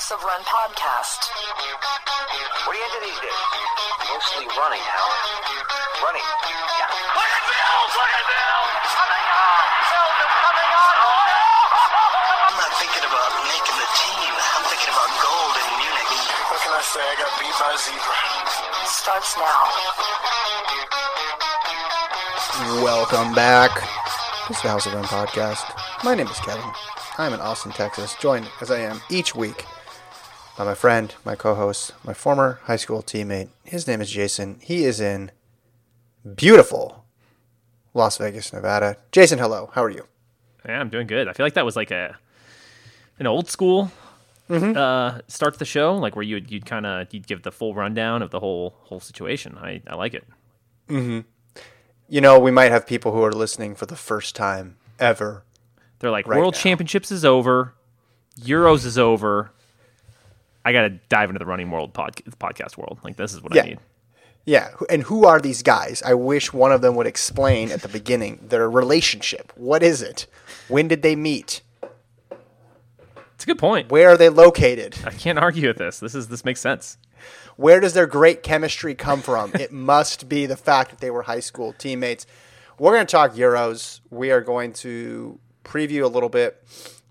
House of Run podcast. What are you into these days? Mostly running, Hal. Running. Yeah. Look at Bills! Look at Bills! Coming on! Bills is coming on! Oh, I'm not thinking about making the team. I'm thinking about gold in Munich. What can I say? I got beat by a zebra. Starts now. Welcome back. This is the House of Run podcast. My name is Kevin. I'm in Austin, Texas, joined as I am each week by my friend, my co-host, my former high school teammate. His name is Jason. He is in beautiful Las Vegas, Nevada. Jason, hello. How are you? Yeah, I'm doing good. I feel like that was like a an old school mm-hmm. uh, start to the show, like where you'd you'd kind of you'd give the full rundown of the whole whole situation. I I like it. Mm-hmm. You know, we might have people who are listening for the first time ever. They're like Right World now. Championships is over, Euros is over. I got to dive into the running world pod- podcast world. Like this is what Yeah. I need. Yeah, and who are these guys? I wish one of them would explain at the beginning their relationship. What is it? When did they meet? It's a good point. Where are they located? I can't argue with this. This is this makes sense. Where does their great chemistry come from? it must be the fact that they were high school teammates. We're going to talk Euros. We are going to preview a little bit.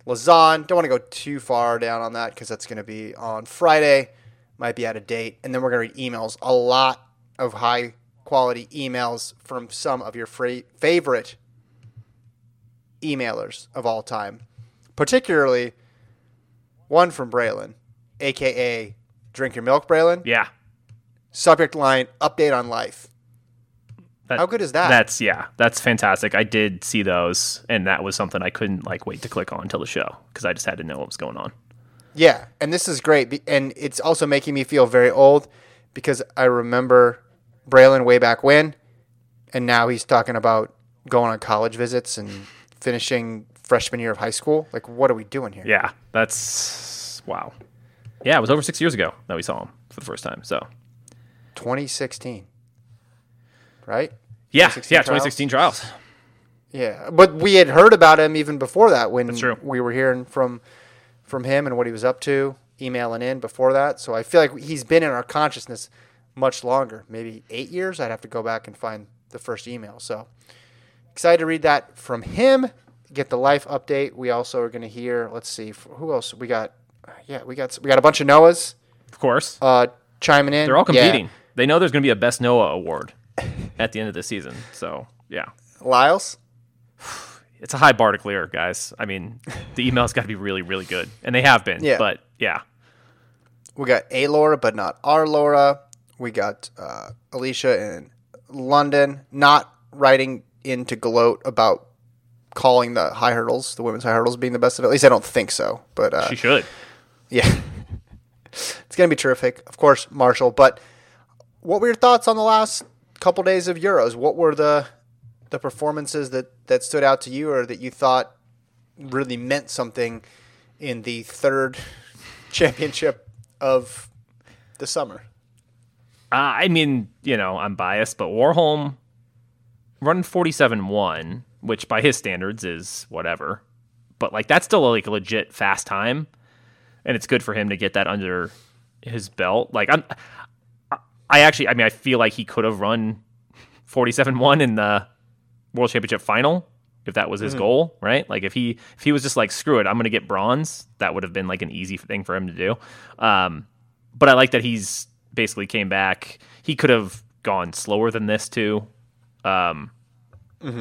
Lausanne, don't want to go too far down on that because that's going to be on Friday. Might be out of date. And then we're going to read emails. A lot of high quality emails from some of your fra- favorite emailers of all time, particularly one from Braylon, aka Drink Your Milk Braylon. Yeah. Subject line update on life. That- How good is that? That's yeah, that's fantastic. I did see those, and that was something I couldn't like wait to click on until the show because I just had to know what was going on. Yeah, and this is great, and it's also making me feel very old because I remember Braylon way back when, and now he's talking about going on college visits and finishing freshman year of high school. Like, what are we doing here? Yeah, that's wow. Yeah, it was over six years ago that we saw him for the first time. So 2016, right? Yeah, 2016 yeah, trials? 2016 trials. Yeah, but we had heard about him even before that when we were hearing from from him and what he was up to, emailing in before that. So I feel like he's been in our consciousness much longer, maybe eight years. I'd have to go back and find the first email. So excited to read that from him. Get the life update. We also are going to hear. Let's see who else we got. Yeah, we got we got a bunch of Noahs Of course, uh, chiming in. they're all Yeah. competing. They know there's going to be a Best Noah award at the end of the season. So yeah, Lyles. it's a high bar to clear, guys. I mean, the emails got to be really, really good, and they have been. Yeah. But yeah, We got a Laura, but not our Laura. We got uh, Alicia in London, not writing in to gloat about calling the high hurdles, the women's high hurdles, being the best of it. At least I don't think so. But uh, she should. yeah, it's gonna be terrific. Of course, Marshall. But what were your thoughts on the last couple days of Euros? What were the the performances that that stood out to you, or that you thought really meant something in the third championship of the summer? Uh, I mean, you know, I'm biased, but Warholm running 47-1, which by his standards is whatever, but like that's still like a legit fast time, and it's good for him to get that under his belt. Like I'm, I- actually, I mean, I feel like he could have run 47-1 in the World Championship final if that was his goal, right? Like if he if he was just like screw it, I'm going to get bronze, that would have been like an easy thing for him to do. Um, but I like that he's basically came back. He could have gone slower than this too. Um,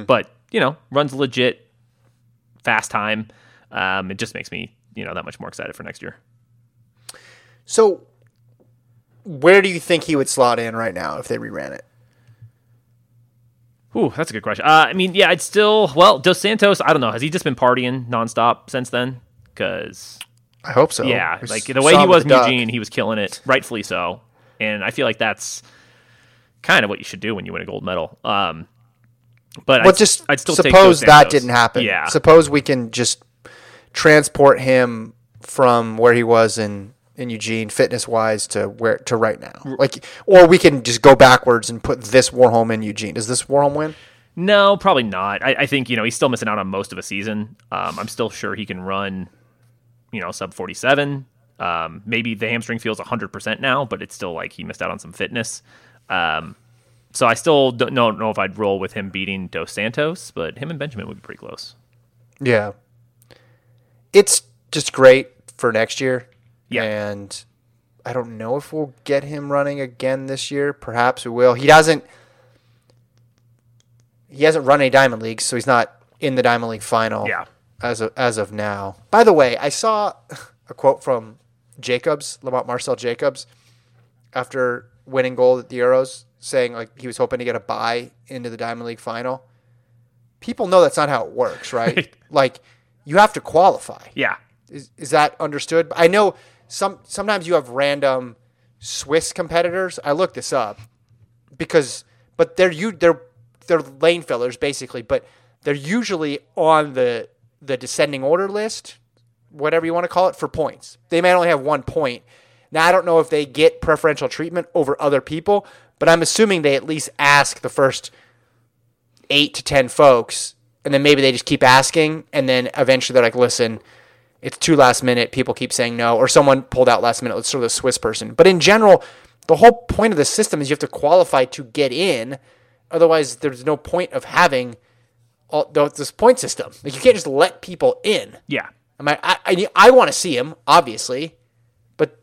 but you know, runs legit fast time. Um, it just makes me, you know, that much more excited for next year. So, where do you think he would slot in right now if they reran it? Ooh, that's a good question. Uh, I mean, yeah, I'd still, well, Dos Santos, I don't know. Has he just been partying nonstop since then? Because, I hope so. yeah, like the way he was in. Eugene, he was killing it, rightfully so. And I feel like that's kind of what you should do when you win a gold medal. Um, but But I'd, just I'd still suppose that didn't happen. Yeah. Suppose we can just transport him from where he was in in Eugene, fitness wise, to where to right now. Like, or we can just go backwards and put this Warholm in Eugene. Does this Warholm win? No, probably not. I, I think you know he's still missing out on most of a season. Um, I'm still sure he can run, you know, sub 47. Um, maybe the hamstring feels 100% now, but it's still like he missed out on some fitness. Um, so I still don't know, know if I'd roll with him beating Dos Santos, but him and Benjamin would be pretty close. Yeah. It's just great for next year. Yeah. And I don't know if we'll get him running again this year. Perhaps we will. He doesn't he hasn't run any Diamond Leagues, so he's not in the Diamond League final Yeah. as of as of now. By the way, I saw a quote from Jacobs, Lamont Marcell Jacobs, after winning gold at the Euros, saying like he was hoping to get a bye into the Diamond League final. People know that's not how it works, right? Right. Like you have to qualify. Yeah. Is, is that understood? I know some sometimes you have random Swiss competitors. I looked this up because, but they're you they're they're lane fillers basically, but they're usually on the the descending order list, whatever you want to call it, for points. They may only have one point. Now I don't know if they get preferential treatment over other people, but I'm assuming they at least ask the first eight to ten folks, and then maybe they just keep asking, and then eventually they're like, listen, it's too last minute. People keep saying no, or someone pulled out last minute. Let's throw the Swiss person. But in general, the whole point of the system is you have to qualify to get in. Otherwise, there's no point of having all, th- this point system. Like you can't just let people in. Yeah. I mean, I I, I want to see him, obviously, but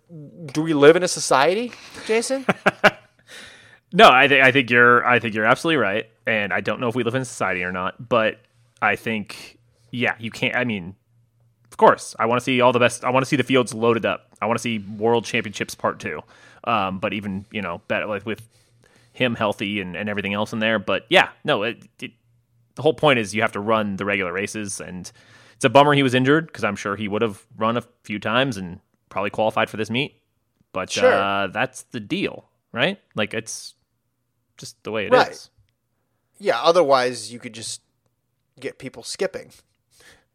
do we live in a society, Jason? No, I think I think you're I think you're absolutely right, and I don't know if we live in society or not, but I think yeah, you can't. I mean, of course, I want to see all the best. I want to see the fields loaded up. I want to see World Championships Part Two. Um, but even you know, better like with him healthy and, and everything else in there. But yeah, no, it, it, the whole point is you have to run the regular races, and it's a bummer he was injured because I'm sure he would have run a few times and probably qualified for this meet. But Sure. uh, that's the deal, right? Like it's just the way it is. Right. yeah. Otherwise, you could just get people skipping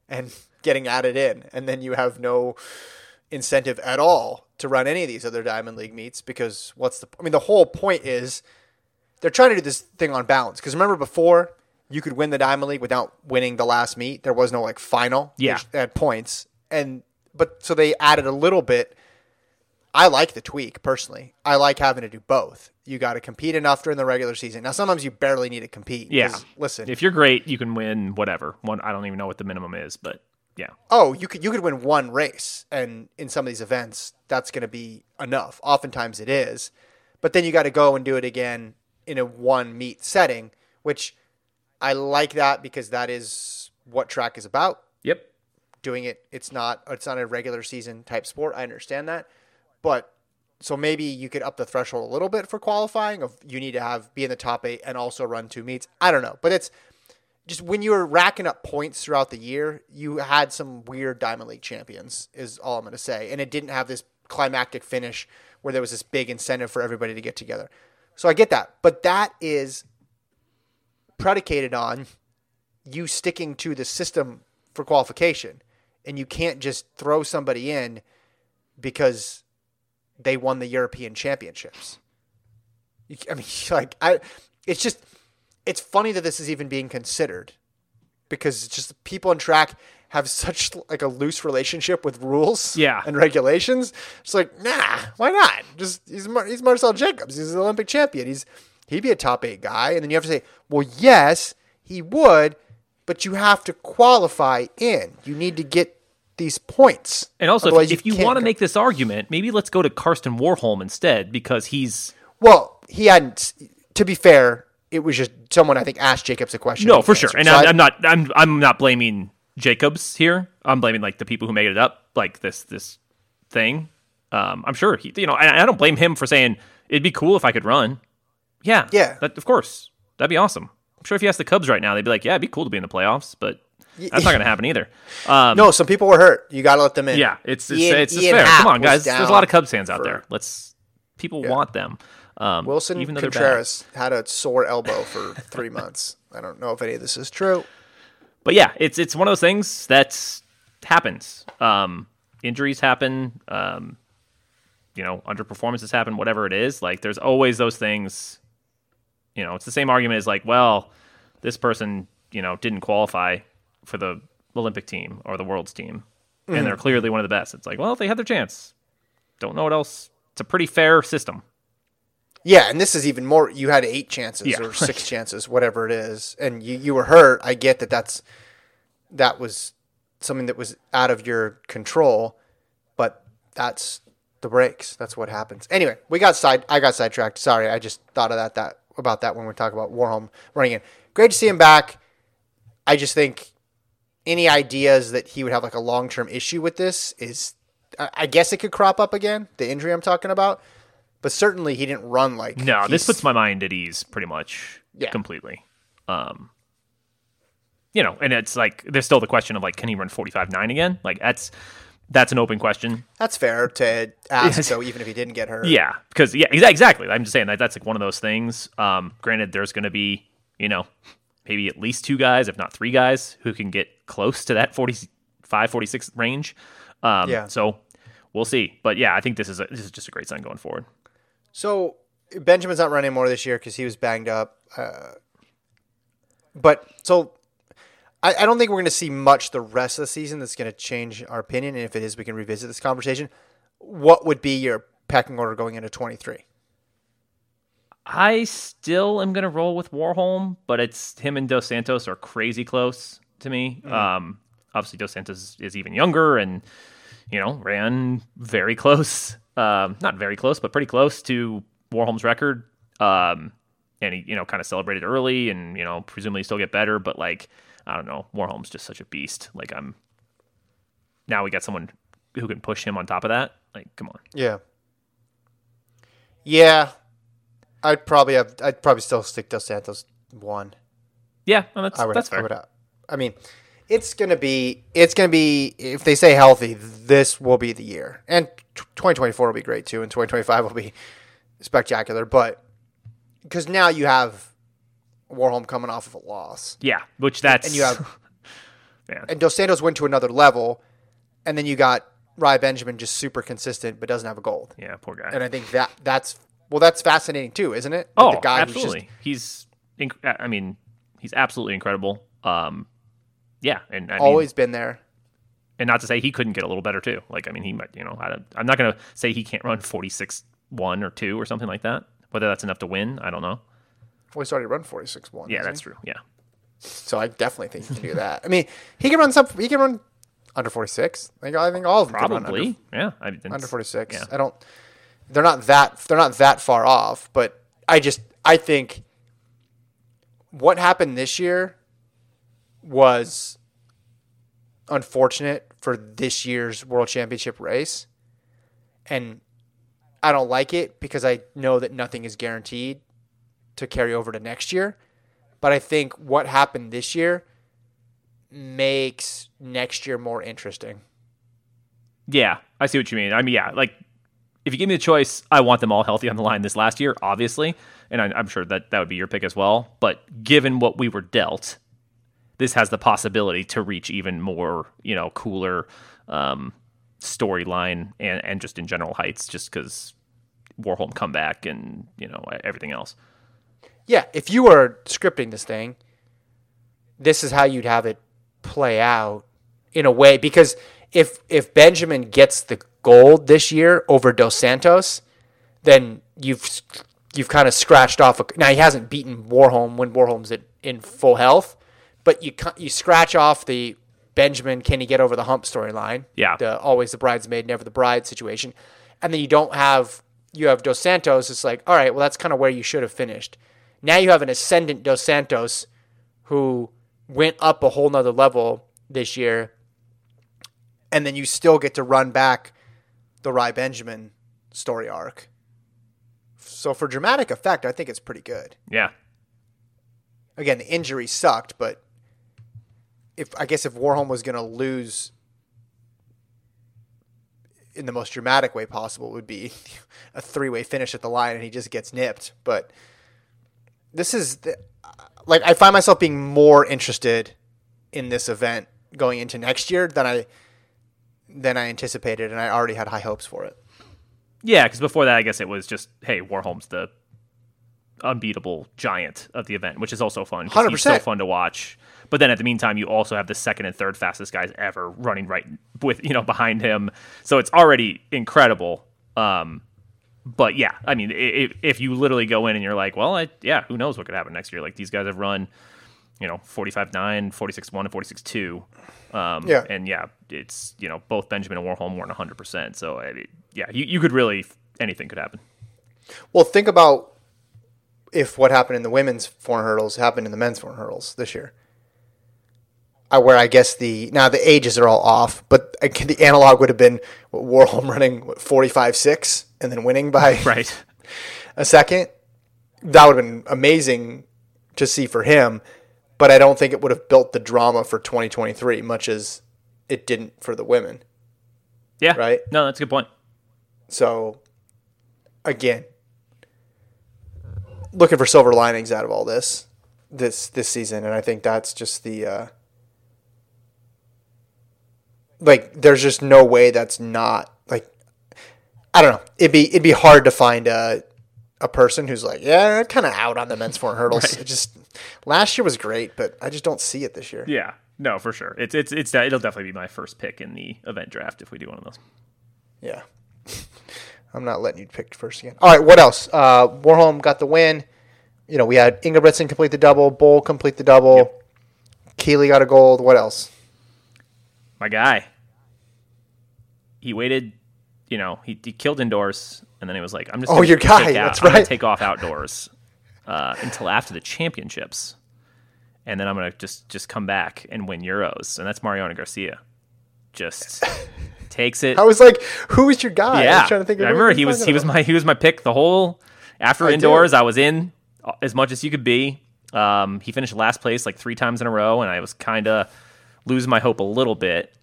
and getting added in, and then you have no incentive at all to run any of these other Diamond League meets because what's the? I mean, the whole point is they're trying to do this thing on balance. Because remember before you could win the Diamond League without winning the last meet. There was no like final. Yeah. Had points, and but so they added a little bit. I like the tweak personally. I like having to do both. You got to compete enough during the regular season. Now sometimes you barely need to compete. Yeah. Listen, If you're great, you can win whatever. One, I don't even know what the minimum is, but yeah, oh, you could you could win one race, and in some of these events, that's going to be enough. Oftentimes, it is, but then you got to go and do it again in a one meet setting, which I like that because that is what track is about. yep, Doing it, it's not it's not a regular season type sport. I understand that, but so maybe you could up the threshold a little bit for qualifying. Of you need to have be in the top eight and also run two meets. I don't know, but it's just when you were racking up points throughout the year, you had some weird Diamond League champions, is all I'm going to say. And it didn't have this climactic finish where there was this big incentive for everybody to get together. So I get that. But that is predicated on you sticking to the system for qualification. And you can't just throw somebody in because they won the European championships. I mean, like, I, it's just, it's funny that this is even being considered because it's just people in track have such like a loose relationship with rules Yeah. and regulations. It's like, nah, why not? Just he's Mar- he's Marcell Jacobs. He's an Olympic champion. He's he'd be a top eight guy, and then you have to say, well, yes, he would, but you have to qualify in. You need to get these points. and also Otherwise, if, if you want to make this argument, maybe let's go to Karsten Warholm instead because he's well, he hadn't. To be fair, it was just someone I think asked Jacobs a question. no for sure, and So I'm, I'm not I'm I'm not blaming Jacobs here. I'm blaming like the people who made it up, like this this thing. Um, I'm sure he, you know, I, I don't blame him for saying it'd be cool if I could run. Yeah, Yeah. that, of course, that'd be awesome. I'm sure if you asked the Cubs right now, they'd be like, "Yeah, it'd be cool to be in the playoffs," but that's not going to happen either. Um, no, some people were hurt. You got to let them in. Yeah, it's it's, Ian- it's, it's fair. Come on, guys. There's a lot of Cubs fans out for- there. Let's people want them. Um, Willson even though they're bad. Contreras had a sore elbow for three months. I don't know if any of this is true. But yeah, it's it's one of those things that happens. Um, injuries happen. Um, you know, underperformances happen. Whatever it is, like there's always those things. You know, it's the same argument as like, well, this person, you know, didn't qualify for the Olympic team or the World's team, and they're clearly one of the best. It's like, well, if they had their chance, don't know what else. It's a pretty fair system. Yeah, and this is even more. You had eight chances Yeah. or six chances, whatever it is, and you you were hurt. I get that. That's that was something that was out of your control, but that's the breaks. That's what happens. Anyway, we got side. I got sidetracked. Sorry, I just thought of that that about that when we talk about Warholm running in. Great to see him back. I just think any ideas that he would have like a long term issue with this is, I I guess it could crop up again. The injury I'm talking about, but certainly he didn't run like No, this puts my mind at ease pretty much. Yeah. Completely. Um you know, and it's like there's still the question of like can he run 45-9 again? Like that's that's an open question. That's fair to ask. So even if he didn't get hurt, Yeah, because yeah, exa- exactly. I'm just saying that that's like one of those things. Um, granted, there's going to be you know maybe at least two guys, if not three guys, who can get close to that 45, 46 range. Um, Yeah. So we'll see. But yeah, I think this is a, this is just a great sign going forward. So Benjamin's not running more this year because he was banged up. Uh, but so I, I don't think we're going to see much the rest of the season that's going to change our opinion. And if it is, we can revisit this conversation. What would be your packing order going into 23? I still am going to roll with Warholm, but it's him and Dos Santos are crazy close to me. Um, obviously, Dos Santos is even younger and, you know, ran very close. Um, not very close, but pretty close to Warholm's record. Um, and he, you know, kind of celebrated early and, you know, presumably still get better. But, like, I don't know. Warholm's just such a beast. Like, I'm. Now we got someone who can push him on top of that. Like, come on. Yeah. Yeah. I'd probably have, I'd probably still stick Dos Santos one. Yeah, no, that's, I would, that's I would, I mean, it's gonna be, it's gonna be. If they stay healthy, this will be the year, and 2024 will be great too, and 2025 will be spectacular. But because now you have Warholm coming off of a loss, yeah, which that's. and you have, Yeah. and Dos Santos went to another level, and then you got Rai Benjamin just super consistent, but doesn't have a gold. Yeah, poor guy. And I think that that's well, that's fascinating too, isn't it? Oh, the guy absolutely. just he's, inc- I mean, he's absolutely incredible. Um, yeah, and I mean, always been there. and not to say he couldn't get a little better too. Like, I mean, he might, you know, I I'm not gonna say he can't run 46 one or two or something like that. Whether that's enough to win, I don't know. Well, he's already run 46 one. Yeah, that's true. Yeah, So I definitely think he can do that. I mean, he can run some. He can run under forty six. I think I think all of them can run probably. under, yeah, I, it's- under forty six. Yeah. I don't. They're not that. They're not that far off. But I just I think what happened this year was unfortunate for this year's world championship race, and I don't like it because I know that nothing is guaranteed to carry over to next year. But I think what happened this year makes next year more interesting. Yeah, I see what you mean. I mean, yeah, like if you give me the choice, I want them all healthy on the line this last year, obviously, and I, I'm sure that that would be your pick as well. But given what we were dealt, this has the possibility to reach even more, you know, cooler um, storyline and and just in general heights, just because Warholm comeback and you know everything else. Yeah, if you were scripting this thing, this is how you'd have it play out in a way because if if Benjamin gets the gold this year over Dos Santos, then you've you've kind of scratched off. A, now he hasn't beaten Warholm when Warholm's at, in full health, but you you scratch off the Benjamin can he get over the hump storyline. Yeah. the always the bridesmaid, never the bride situation, and then you don't have you have Dos Santos. It's like all right, well that's kind of where you should have finished. Now you have an ascendant Dos Santos who went up a whole nother level this year, and then you still get to run back the Rai Benjamin story arc. So for dramatic effect, I think it's pretty good. Yeah, Again, the injury sucked, but if I guess if Warholm was going to lose in the most dramatic way possible, it would be a three-way finish at the line, and he just gets nipped. But this is the, like I find myself being more interested in this event going into next year than I than I anticipated, and I already had high hopes for it. yeah. Because before that, I guess it was just hey, Warholm's the unbeatable giant of the event, which is also fun. 'cause He's so 100%. fun to watch. But then at the meantime, you also have the second and third fastest guys ever running right with you know behind him. So it's already incredible. Um, but yeah, I mean, if, if you literally go in and you're like, well, I, yeah, who knows what could happen next year? Like these guys have run, you know, 45 9, 46 1, and 46 2. Um, Yeah. And yeah, it's, you know, both Benjamin and Warholm weren't 100%. So, yeah, you, you could really, anything could happen. Well, think about if what happened in the women's four hurdles happened in the men's four hurdles this year. Uh, where I guess the now the ages are all off, but the analog would have been Warholm running 45-6 and then winning by Right. a second. That would have been amazing to see for him, but I don't think it would have built the drama for 2023 much as it didn't for the women. Yeah. Right. No, that's a good point. So, again, looking for silver linings out of all this this this season, and I think that's just the uh, like. There's just no way that's not like. I don't know. It'd be it'd be hard to find a a person who's like, yeah, kind of out on the men's four hurdles. It just last year was great, but I just don't see it this year. Yeah. No, for sure. It's, it's, it's, it'll definitely be my first pick in the event draft if we do one of those. Yeah. I'm not letting you pick first again. All right, what else? Uh, Warholm got the win. You know, we had Ingebrigtsen complete the double, Bol complete the double, Yep. Keely got a gold. What else? My guy. He waited, you know, he, he killed indoors, and then he was like, "I'm just Oh, your guy, take out- that's right. take off outdoors uh, until after the championships, and then I'm gonna just just come back and win Euros." And that's Mariano Garcia. Just takes it. I was like, who is your guy? I yeah, was trying to think. Of I remember he was he was my he was my pick the whole after I indoors. do. I was in as much as you could be. Um, he finished last place like three times in a row, and I was kind of losing my hope a little bit.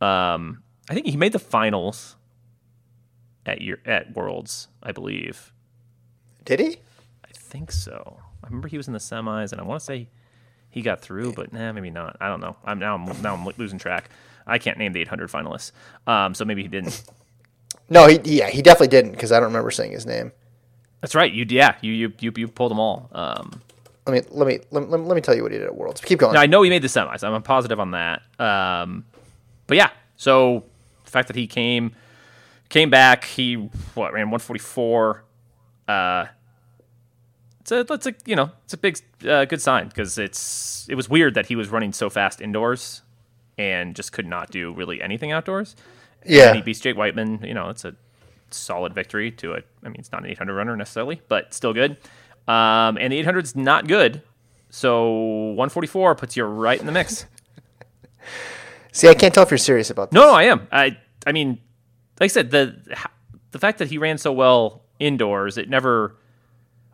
Um, I think he made the finals at your at Worlds, I believe. Did he? I think so. I remember he was in the semis, and I want to say he got through, but nah, maybe not. I don't know. I'm now I'm now I'm losing track. I can't name the 800 finalists, um, so maybe he didn't. No, he yeah, he definitely didn't because I don't remember saying his name. That's right. You yeah, you you you, you pulled them all. Um, Let me let me let, me- let me tell you what he did at Worlds. Keep going. now, I know he made the semis. I'm positive on that. Um, but yeah, so the fact that he came came back, he what ran 144. Uh, it's a that's a you know it's a big uh, good sign because it's it was weird that he was running so fast indoors and just could not do really anything outdoors. yeah, And he beats Jake Wightman. You know, it's a solid victory to a. I mean, it's not an 800 runner necessarily, but still good. Um, and the 800 is not good. So 144 puts you right in the mix. See, I can't tell if you're serious about this. No, no, I am. I I mean, like I said, the the fact that he ran so well indoors, it never.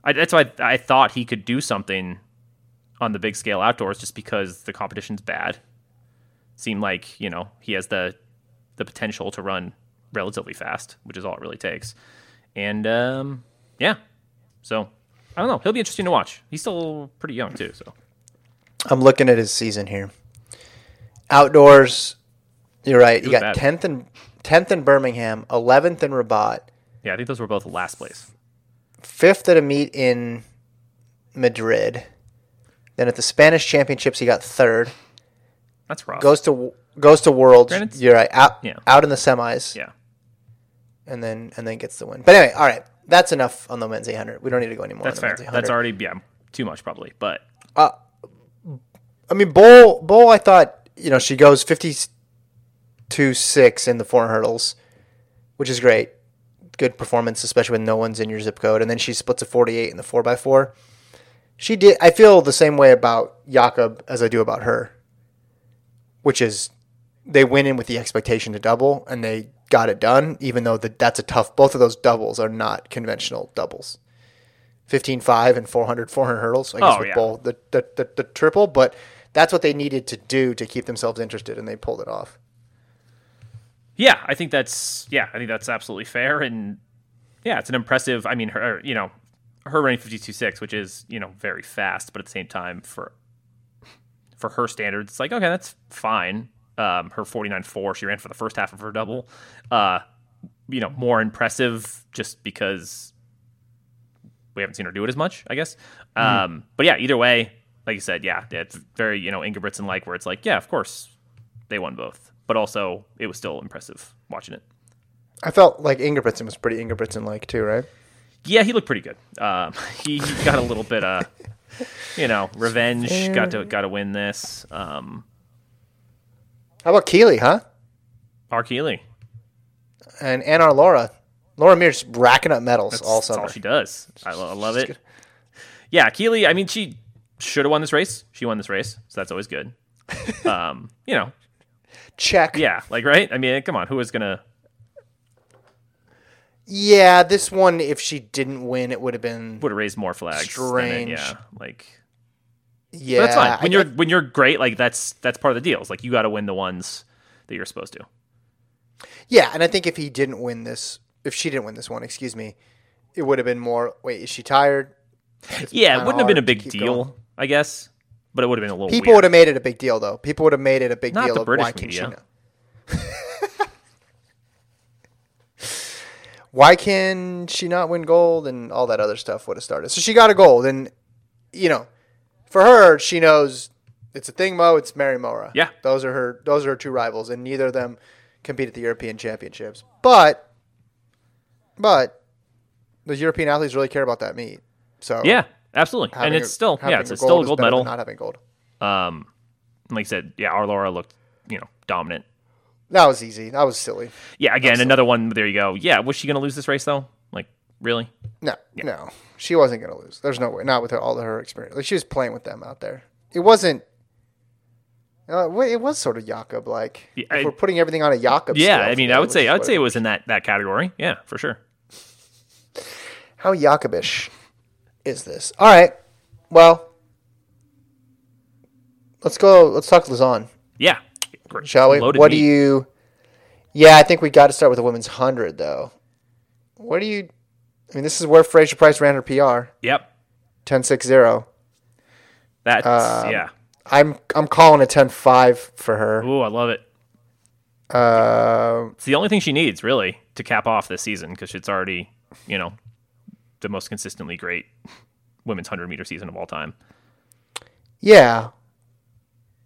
I, that's why I, I thought he could do something on the big scale outdoors, just because the competition's bad. Seemed like you know he has the the potential to run relatively fast, which is all it really takes. And um, yeah, so I don't know. He'll be interesting to watch. He's still pretty young too, so I'm looking at his season here. Outdoors, you're right. You got tenth and tenth in Birmingham, eleventh in Rabat, yeah, I think those were both last place. fifth at a meet in Madrid. Then at the Spanish Championships, he got third. That's rough. Goes to goes to Worlds. Granted- You're right. Out Yeah. out in the semis, yeah. and then and then gets the win. But anyway, all right. That's enough on the men's 800. We don't need to go anymore. That's on the fair. That's already yeah too much probably, but uh, I mean, Bol Bol, I thought, you know, she goes 52 6 in the four hurdles, which is great. Good performance, especially when no one's in your zip code. And then she splits a 48 in the 4x4. She did, I feel the same way about Jakob as I do about her, which is they went in with the expectation to double and they got it done, even though that that's a tough, both of those doubles are not conventional doubles. 15-5 and 400, 400 hurdles, I guess, Oh, with yeah. Bol, the, the, the, the triple, but that's what they needed to do to keep themselves interested, and they pulled it off. yeah, I think that's yeah, I think that's absolutely fair, and yeah, it's an impressive. I mean, her you know her running fifty two six, which is you know very fast, but at the same time for for her standards, it's like okay, that's fine. Um, her forty nine four, she ran for the first half of her double. Uh, you know, more impressive just because we haven't seen her do it as much, I guess. Um, but yeah, either way, like you said, yeah, it's very you know Ingebrigtsen like where it's like, yeah, of course they won both, but also it was still impressive watching it. I felt like Ingebrigtsen was pretty Ingebrigtsen like too, right? Yeah, he looked pretty good. Um, he, he got a little bit of, you know, revenge. Got to got to win this. Um, How about Keely, huh? R. Keely. And Anna Laura. Laura Muir racking up medals That's, all that's summer. all she does. I, lo- I love it. Yeah, Keely. I mean, she should have won this race. She won this race, so that's always good. Um, you know, Check. yeah, like right. I mean, come on, who is gonna? Yeah, this one, if she didn't win, it would have been. would have raised more flags. than it, Strange. yeah, like Yeah, but that's fine. When I- you're when you're great, like that's that's part of the deal. It's like you got to win the ones that you're supposed to. Yeah, and I think if he didn't win this, if she didn't win this one, excuse me, it would have been more. Wait, is she tired? It's Yeah, it wouldn't have been a big deal, going. I guess, but it would have been a little. People weird. would have made it a big deal, though. People would have made it a big Not deal. the of British why media. why can she not win gold and all that other stuff would have started. So she got a gold, and you know, for her, she knows it's a thing. Mu, it's Mary Moraa. Yeah. those are her. Those are her two rivals, and neither of them compete at the European Championships. But, but the European athletes really care about that meet. So Yeah, absolutely, and it's a- still yeah, it's, a it's still a gold medal. Not having gold. Um, like I said, yeah, our Laura looked you know dominant. That was easy. That was silly. Yeah, again, another one. There you go. Yeah, was she going to lose this race though? Really? No, no, she wasn't going to lose. There's no way. Not with her, all of her experience. Like she was playing with them out there. It wasn't. Uh, it was sort of Jakob like. Yeah, if I- we're putting everything on a Jakob. Yeah, I mean, I would say I would say it was in that that category. Yeah, for sure. How Jakobish is this? All right. Well, let's go. Let's talk Lausanne, Yeah, Great. shall we? Loaded what do you? Yeah, I think we got to start with the women's hundred though. What do you? I mean, this is where Fraser Pryce ran her PR, Yep, 10-6-0. that's Um, yeah. I'm I'm calling a 10-5 for her. Ooh, I love it. Uh, It's the only thing she needs really to cap off this season because it's already you know the most consistently great women's hundred meter season of all time. yeah,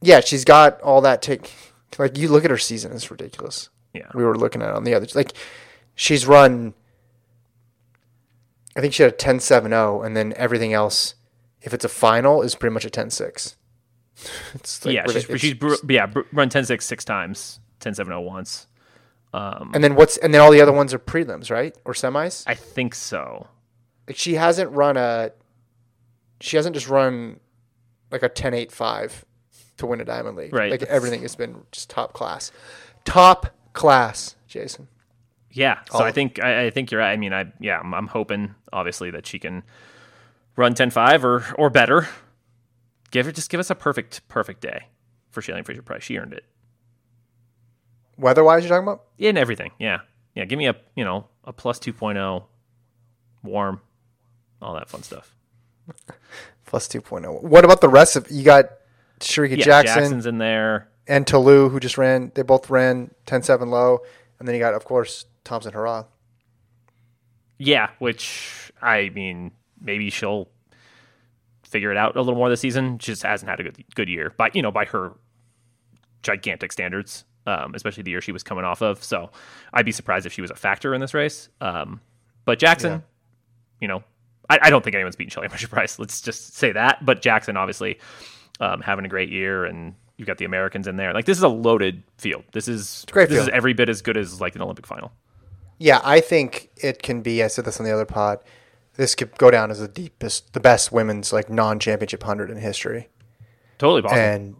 yeah, she's got all that take. Like you look at her season, it's ridiculous. Yeah, We were looking at it on the other. Like she's run. I think she had a 10-7-0, and then everything else, if it's a final, is pretty much a 10-6. Like yeah. She's, she's br- yeah br- run 10-6 six times, 10-7-0 once. Um, and then what's and then all the other ones are prelims, right, or semis? I think so. Like she hasn't run a. She hasn't just run like a 10-8-5 to win a diamond league. Right. Like everything has been just top class, top class, Jason. Yeah, so I oh. think I, I think you're right. I mean, I yeah, I'm, I'm hoping obviously that she can run 10-5 or or better. Give her just give us a perfect perfect day for Shelly-Ann Fraser Pryce. She earned it Weather-wise, you're talking about? in everything. Yeah, yeah. Give me a you know a plus 2.0, warm, all that fun stuff. Plus 2.0. What about the rest of you got Shericka Yeah, Jackson Jackson's in there. and Ta Lou who just ran they both ran 10-7 low and then you got of course Thompson-Herah. Yeah, which I mean, maybe she'll figure it out a little more this season. She just hasn't had a good good year, by you know, by her gigantic standards, um, especially the year she was coming off of. So I'd be surprised if she was a factor in this race. Um, but Jackson, Yeah. you know, I, I don't think anyone's beating Shelley Fisher Price. Let's just say that. But Jackson, obviously, um, having a great year, and you've got the Americans in there. Like this is a loaded field. This is great this is every bit as good as like an Olympic final. Yeah, I think it can be. I said this on the other pod. This could go down as the deepest, the best women's like non-championship hundred in history, Totally possible. and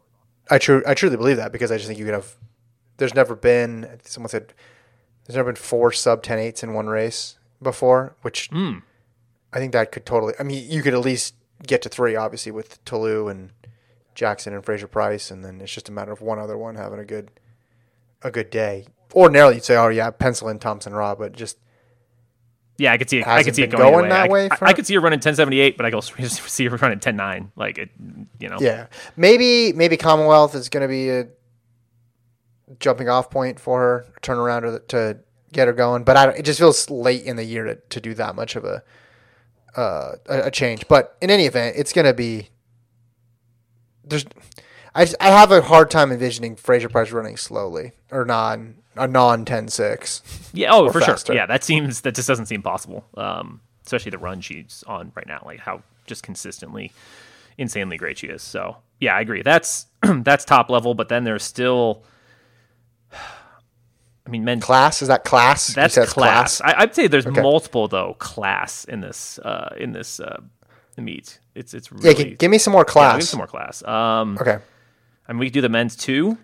I true I truly believe that because I just think you could have. There's never been someone said there's never been four sub 10 eights in one race before, which Hmm. I think that could totally. I mean, you could at least get to three, obviously, with Ta Lou and Jackson and Fraser Pryce, and then it's just a matter of one other one having a good a good day. Ordinarily, you'd say, "Oh yeah, pencil in Thompson-Herah," but just Yeah, I could see it. I could see it going, going that way I, I could see her running 1078, but I could also see her running 109. Like it, you know. Yeah, maybe maybe Commonwealth is going to be a jumping off point for her, turnaround to, to get her going. But I don't, it just feels late in the year to, to do that much of a, uh, a a change. But in any event, it's going to be there's. I, I have a hard time envisioning Fraser Pryce running slowly or non a non 10-6. Yeah, oh, for faster. sure. Yeah, that seems that just doesn't seem possible. Um, especially the run she's on right now, like how just consistently insanely great she is. So yeah, I agree. That's that's top level, but then there's still I mean men Class is that class? That's it's class. I, I'd say there's Okay. multiple though class in this uh, in this uh, meet. It's it's Yeah, really gi- give me some more yeah, class. give me some more class. Um, Okay. I mean, we could do the men's too.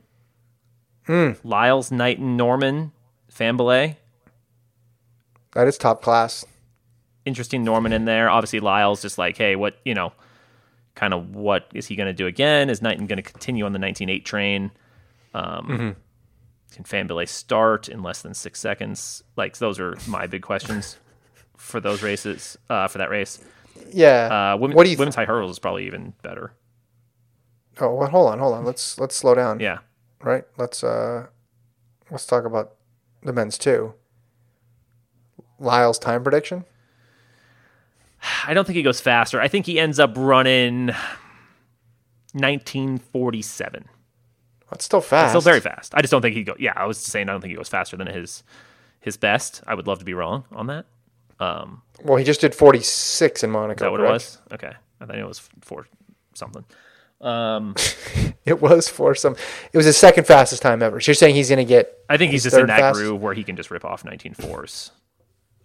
Hmm. Lyles, Knighton, Norman, Fambelet. That is top class. Interesting Norman in there. Obviously, Lyles just like, hey, what you know, kind of what is he going to do again? Is Knighton going to continue on the 19.8 train? Um, Mm-hmm. Can Fambelet start in less than six seconds? Like those are my big questions for those races. Uh, for that race, Yeah. uh, women, what do you? women's high hurdles is probably even better. Oh, well, hold on, hold on. Let's let's slow down. Yeah, Right. Let's uh, let's talk about the men's too. Lyle's time prediction. I don't think he goes faster. I think he ends up running 1947. That's still fast. Still very fast. I just don't think he go. Yeah, I was saying I don't think he goes faster than his his best. I would love to be wrong on that. Um, Well, he just did 46 in Monaco. is that what correct? it was? Okay, I thought it was for something. Um, It was for some. It was his second fastest time ever. So you're saying he's going to get? I think he's just in that fast? groove where he can just rip off 19 fours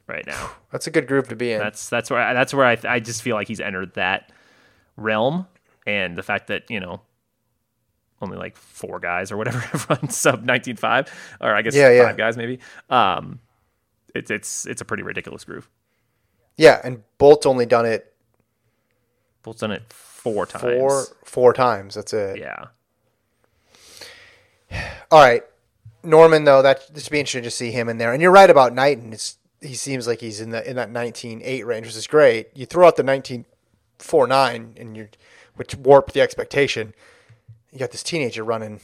right now. That's a good groove to be in. That's that's where I, that's where I I just feel like he's entered that realm, and the fact that you know only like four guys or whatever have run sub 19.5, or I guess Yeah, yeah. five guys maybe. Um, it's it's it's a pretty ridiculous groove. yeah, and Bolt's only done it Bolt's done it four times. four four times. That's it. Yeah. All right, Norman though that would be interesting to see him in there. And you're right about Knighton. It's he seems like he's in the in that 19.8 range, which is great. You throw out the 19.49 and you which warped the expectation. You got this teenager running.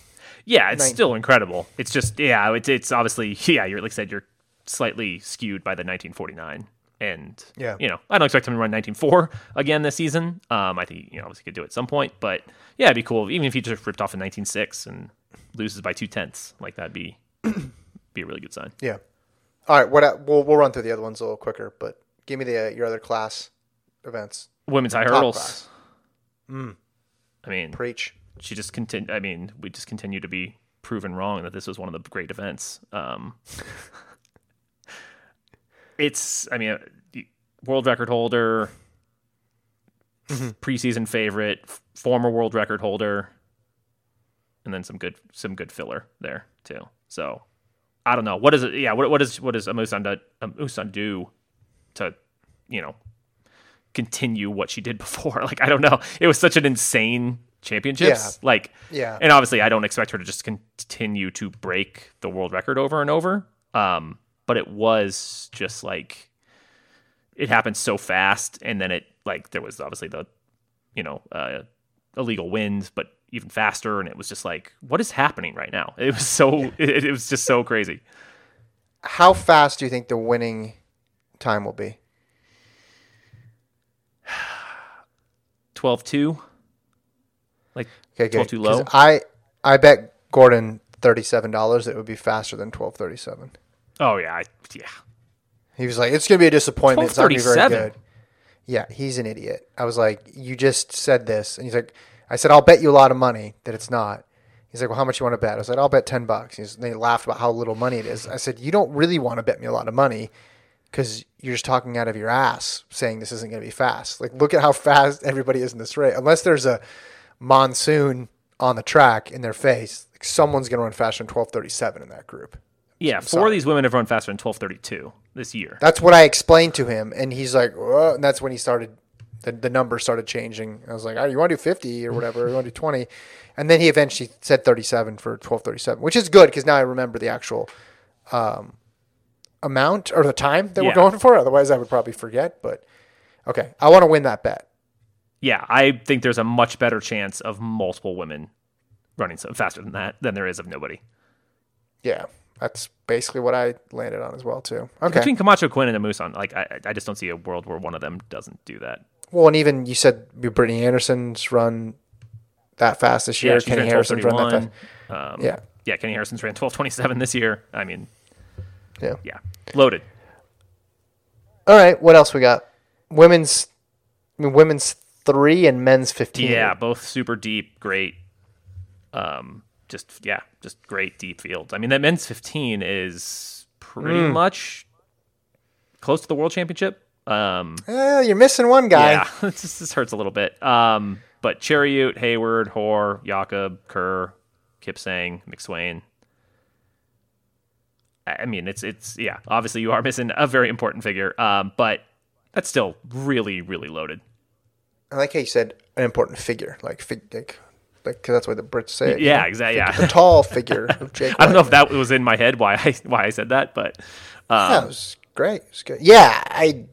Yeah, it's Nine- still incredible. It's just yeah, it's it's obviously yeah, you're like I said, you're slightly skewed by the 1949. And Yeah. you know, I don't expect him to run 19.4 again this season. Um, I think you know obviously could do it at some point, but yeah, it'd be cool even if he just ripped off a 19.6 and loses by two tenths. Like that'd be be a really good sign. Yeah. All right. What we'll we'll run through the other ones a little quicker, but give me the uh, your other class events. Women's high Top hurdles. class. I mean, Preach. she just continue. I mean, we just continue to be proven wrong that this was one of the great events. Um, it's, I mean, world record holder, preseason favorite, f- former world record holder, and then some good, some good filler there too. So, I don't know what is it. Yeah, what what is what does Amusan do, Amusan do to, you know, continue what she did before. Like I don't know. It was such an insane championships. Yeah. Like Yeah. And obviously I don't expect her to just continue to break the world record over and over. Um but it was just like it happened so fast and then it like there was obviously the you know uh illegal wind but even faster and it was just like what is happening right now it was so it, it was just so crazy How fast do you think the winning time will be? 12-2 like Okay, good. 12 too low I I bet Gordon thirty seven dollars. It would be faster than twelve thirty seven. Oh yeah I, yeah He was like, "It's going to be a disappointment. It's not going to be very good." Yeah, he's an idiot. I was like, "You just said this," and he's like, "I said I'll bet you a lot of money that it's not." He's like, "Well, how much you want to bet?" I was like, "I'll bet ten bucks." He's, they laughed about how little money it is. I said, "You don't really want to bet me a lot of money because you're just talking out of your ass, saying this isn't going to be fast. Like, look at how fast everybody is in this race. Unless there's a monsoon on the track in their face, like someone's going to run faster than twelve thirty seven in that group." Yeah, four sorry. of these women have run faster than twelve thirty two this year. That's what I explained to him, and he's like, "Whoa," and that's when he started. The, the numbers started changing. I was like, "Oh, you want to do fifty or whatever? you want to do 20? And then he eventually said thirty-seven for twelve thirty-seven, which is good because now I remember the actual um, amount or the time that Yeah. we're going for. Otherwise, I would probably forget. But okay, I want to win that bet. Yeah, I think there's a much better chance of multiple women running so faster than that than there is of nobody. Yeah, that's basically what I landed on as well too. Okay. Between Camacho Quinn and Amusan, like I, I just don't see a world where one of them doesn't do that. well, and even you said Britany Anderson's run that fast this year. Yeah, Keni ran Harrison's run that 12:31. fast. Um, Yeah. yeah, Keni Harrison's ran twelve twenty seven this year. I mean, Yeah. yeah, loaded. All right. What else we got? Women's, I mean, women's three and men's fifteen. Yeah, both super deep, great. Um, just yeah, just great deep fields. I mean, that men's fifteen is pretty Hmm. much close to the world championship. Um, Eh, you're missing one guy. yeah, this, this hurts a little bit. Um, but Cheruiyot, Heyward, Hoare, Jakob, Kerr, Kipsang, McSweyn. I I mean, it's it's yeah. Obviously, you are missing a very important figure, um, but that's still really really loaded. I like how you said an important figure, like fig, like, like 'cause that's what the Brits say. you Yeah, know? exactly. The Yeah, tall figure of Jake. I don't know if that was in my head why I why I said that, but um, Yeah, it was great. It was good. Yeah, I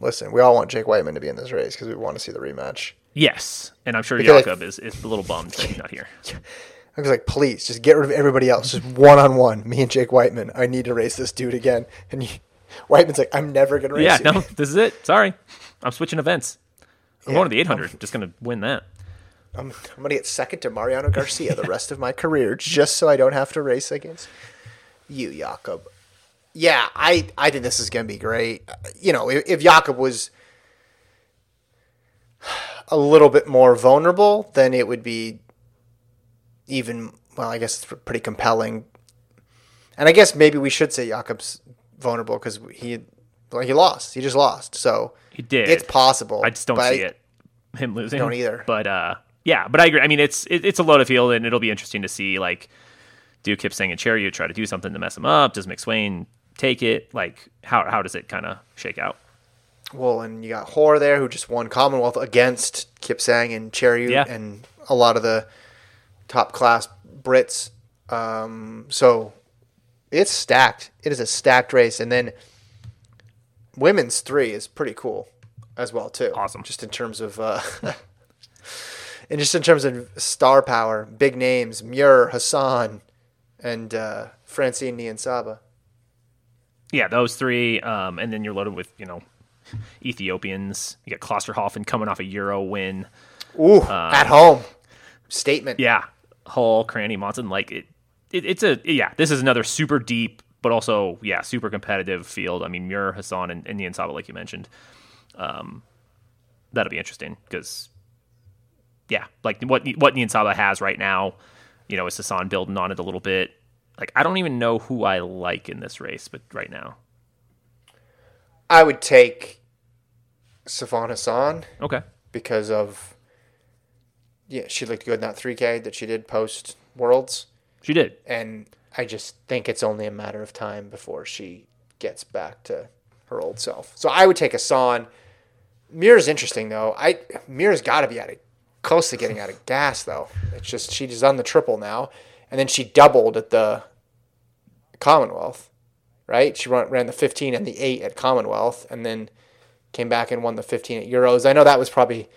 listen. We all want Jake Wightman to be in this race because we want to see the rematch. yes, and I'm sure Because Jakob is, is a little bummed that he's not here. I was like, please, just get rid of everybody else. Just one on one, me and Jake Wightman. I need to race this dude again. And you, Wightman's like, I'm never gonna race Yeah, you. no, this is it. Sorry, I'm switching events. I'm Yeah. going to the 800. I'm, Just gonna win that. I'm, I'm gonna get second to Mariano Garcia the rest of my career, just so I don't have to race against you, Jakob. Yeah, I I think this is gonna be great. You know, if, if Jakob was a little bit more vulnerable, then it would be even. Well, I guess it's pretty compelling. And I guess maybe we should say Jakob's vulnerable because he, well, he lost. He just lost. So He did. it's possible. I just don't see it. Him losing. don't either. But uh, yeah, but I agree. I mean, it's it, it's a loaded field, and it'll be interesting to see like do Kipsang and Cheruiyot try to do something to mess him up? Does McSweyn take it? Like how how does it kind of shake out? Well, and you got Hoare there, who just won Commonwealth against Kipsang and Cheruiyot Yeah. and a lot of the top class Brits. Um, so it's stacked. It is a stacked race, and then women's three is pretty cool as well too. Awesome. just in terms of. Uh, And just in terms of star power, big names, Muir, Hassan, and uh, Francine Niyonsaba. Yeah, those three, um, and then you're loaded with you know Ethiopians. You got Klosterhalfen coming off a Euro win. Ooh, at home. Statement. Yeah, Hull, Cranny, Monson. Like it, it, it's a yeah. This is another super deep, but also yeah, super competitive field. I mean, Muir, Hassan, and, and Niyonsaba, like you mentioned. Um, that'll be interesting because yeah, like what what Niyonsaba has right now, you know, is Hassan building on it a little bit. Like I don't even know who I like in this race, but right now, I would take Sifan Hassan okay, because of yeah, she looked good in that 3K that she did post Worlds, she did. and I just think it's only a matter of time before she gets back to her old self. So I would take Hassan. Muir's interesting though. I Muir's got to be at of close to getting out of gas though. It's just she's on the triple now, and then she doubled at the Commonwealth, right? She ran, ran the 15 and the 8 at Commonwealth, and then came back and won the 15 at Euros. I know that was probably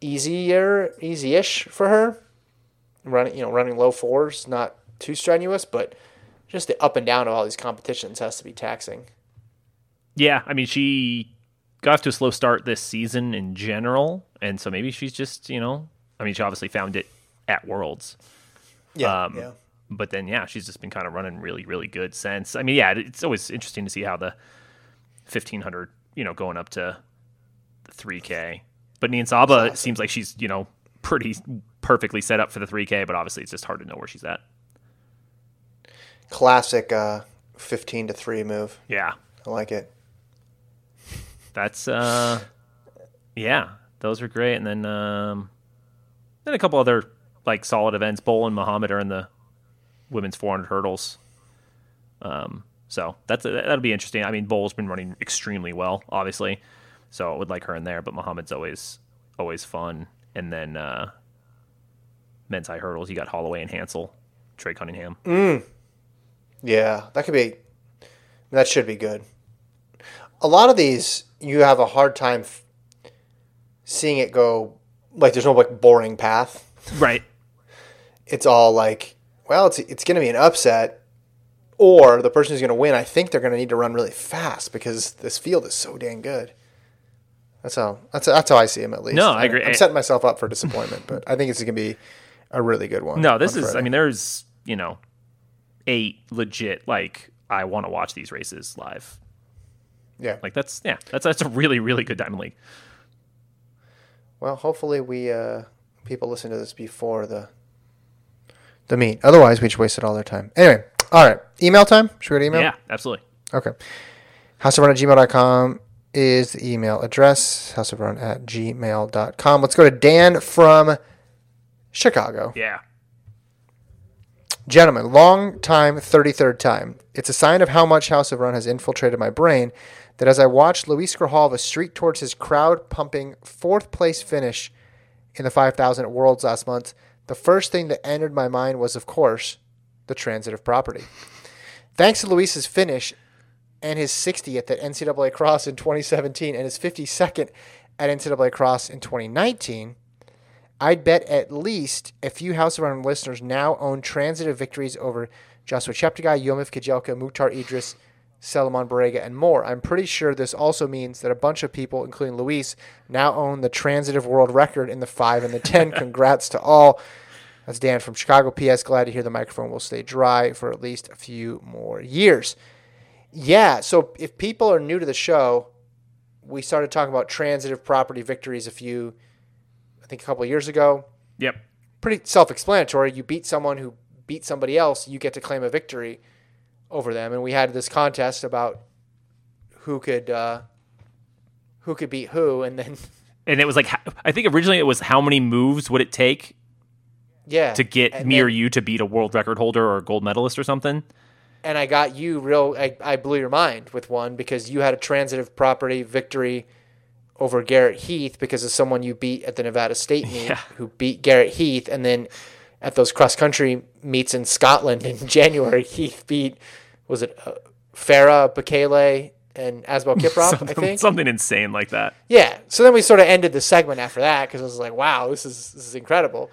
easier, easy-ish for her. Running, you know, running low fours, not too strenuous, but just the up and down of all these competitions has to be taxing. Yeah, I mean, she got off to a slow start this season in general, and so maybe she's just, you know, I mean, she obviously found it at Worlds, Yeah, Um, but then yeah, she's just been kind of running really, really good since. I mean, yeah, it's always interesting to see how the fifteen hundred, you know, going up to the three K. But Niyonsaba seems like she's, you know, pretty perfectly set up for the three K, but obviously it's just hard to know where she's at. Classic uh, 15 to 3 move. Yeah, I like it. that's uh yeah those are great. And then um then a couple other like solid events. Bol and muhammad are in the women's 400 hurdles. Um so that's that'll be interesting. I mean bol's been running extremely well obviously. So i would like her in there but muhammad's always always fun. And then uh men's high hurdles. You got holloway and hansle trey cunningham. Yeah, that could be. That should be good. A lot of these, you have a hard time seeing it go. Like, there's no like boring path. right It's all like, well, it's it's going to be an upset, or the person who's going to win. I think they're going to need to run really fast because this field is so dang good. That's how that's that's how I see him at least. No, I agree. I'm setting myself up for disappointment, but I think it's going to be a really good one. No, this on is. I mean, there's you know, eight legit like I want to watch these races live. yeah. Like that's yeah, that's that's a really really good Diamond League. Well, hopefully we uh, people listen to this before the the meet. Otherwise, we just wasted all their time. Anyway, all right. Email time. Should we go to email? Yeah, absolutely. Okay. Houseofrun at gmail.com is the email address. Houseofrun at gmail.com. Let's go to Dan from Chicago. Yeah. Gentlemen, long time, 33rd time. It's a sign of how much House of Run has infiltrated my brain that as I watched Luis Grijalva streak towards his crowd pumping fourth place finish in the 5,000 at Worlds last month, the first thing that entered my mind was, of course, the transitive property. Thanks to Luis's finish and his 60th at NCAA Cross in 2017 and his 52nd at NCAA Cross in 2019, I'd bet at least a few House of Run listeners now own transitive victories over Joshua Cheptegei, Yomif Kejelcha, Muktar Edris, Salomon Barega, and more. I'm pretty sure this also means that a bunch of people, including Luis, now own the transitive world record in the 5 and the 10. Congrats to all. That's Dan from Chicago. P.S. Glad to hear the microphone will stay dry for at least a few more years. Yeah, so if people are new to the show, we started talking about transitive property victories a few, I think a couple of years ago. Yep. Pretty self explanatory. You beat someone who beat somebody else, you get to claim a victory over them. And we had this contest about who could uh, who could beat who, and then And it was like I think originally it was how many moves would it take yeah, to get and me then- or you to beat a world record holder or a gold medalist or something. and I got you real. I, I blew your mind with one because you had a transitive property victory over Garrett Heath because of someone you beat at the Nevada State meet Yeah. who beat Garrett Heath, and then at those cross country meets in Scotland in January, Heath beat was it uh, Farah Bekele and Asbel Kiprop, I something, think. something insane like that. Yeah. So then we sort of ended the segment after that because I was like, wow, this is this is incredible.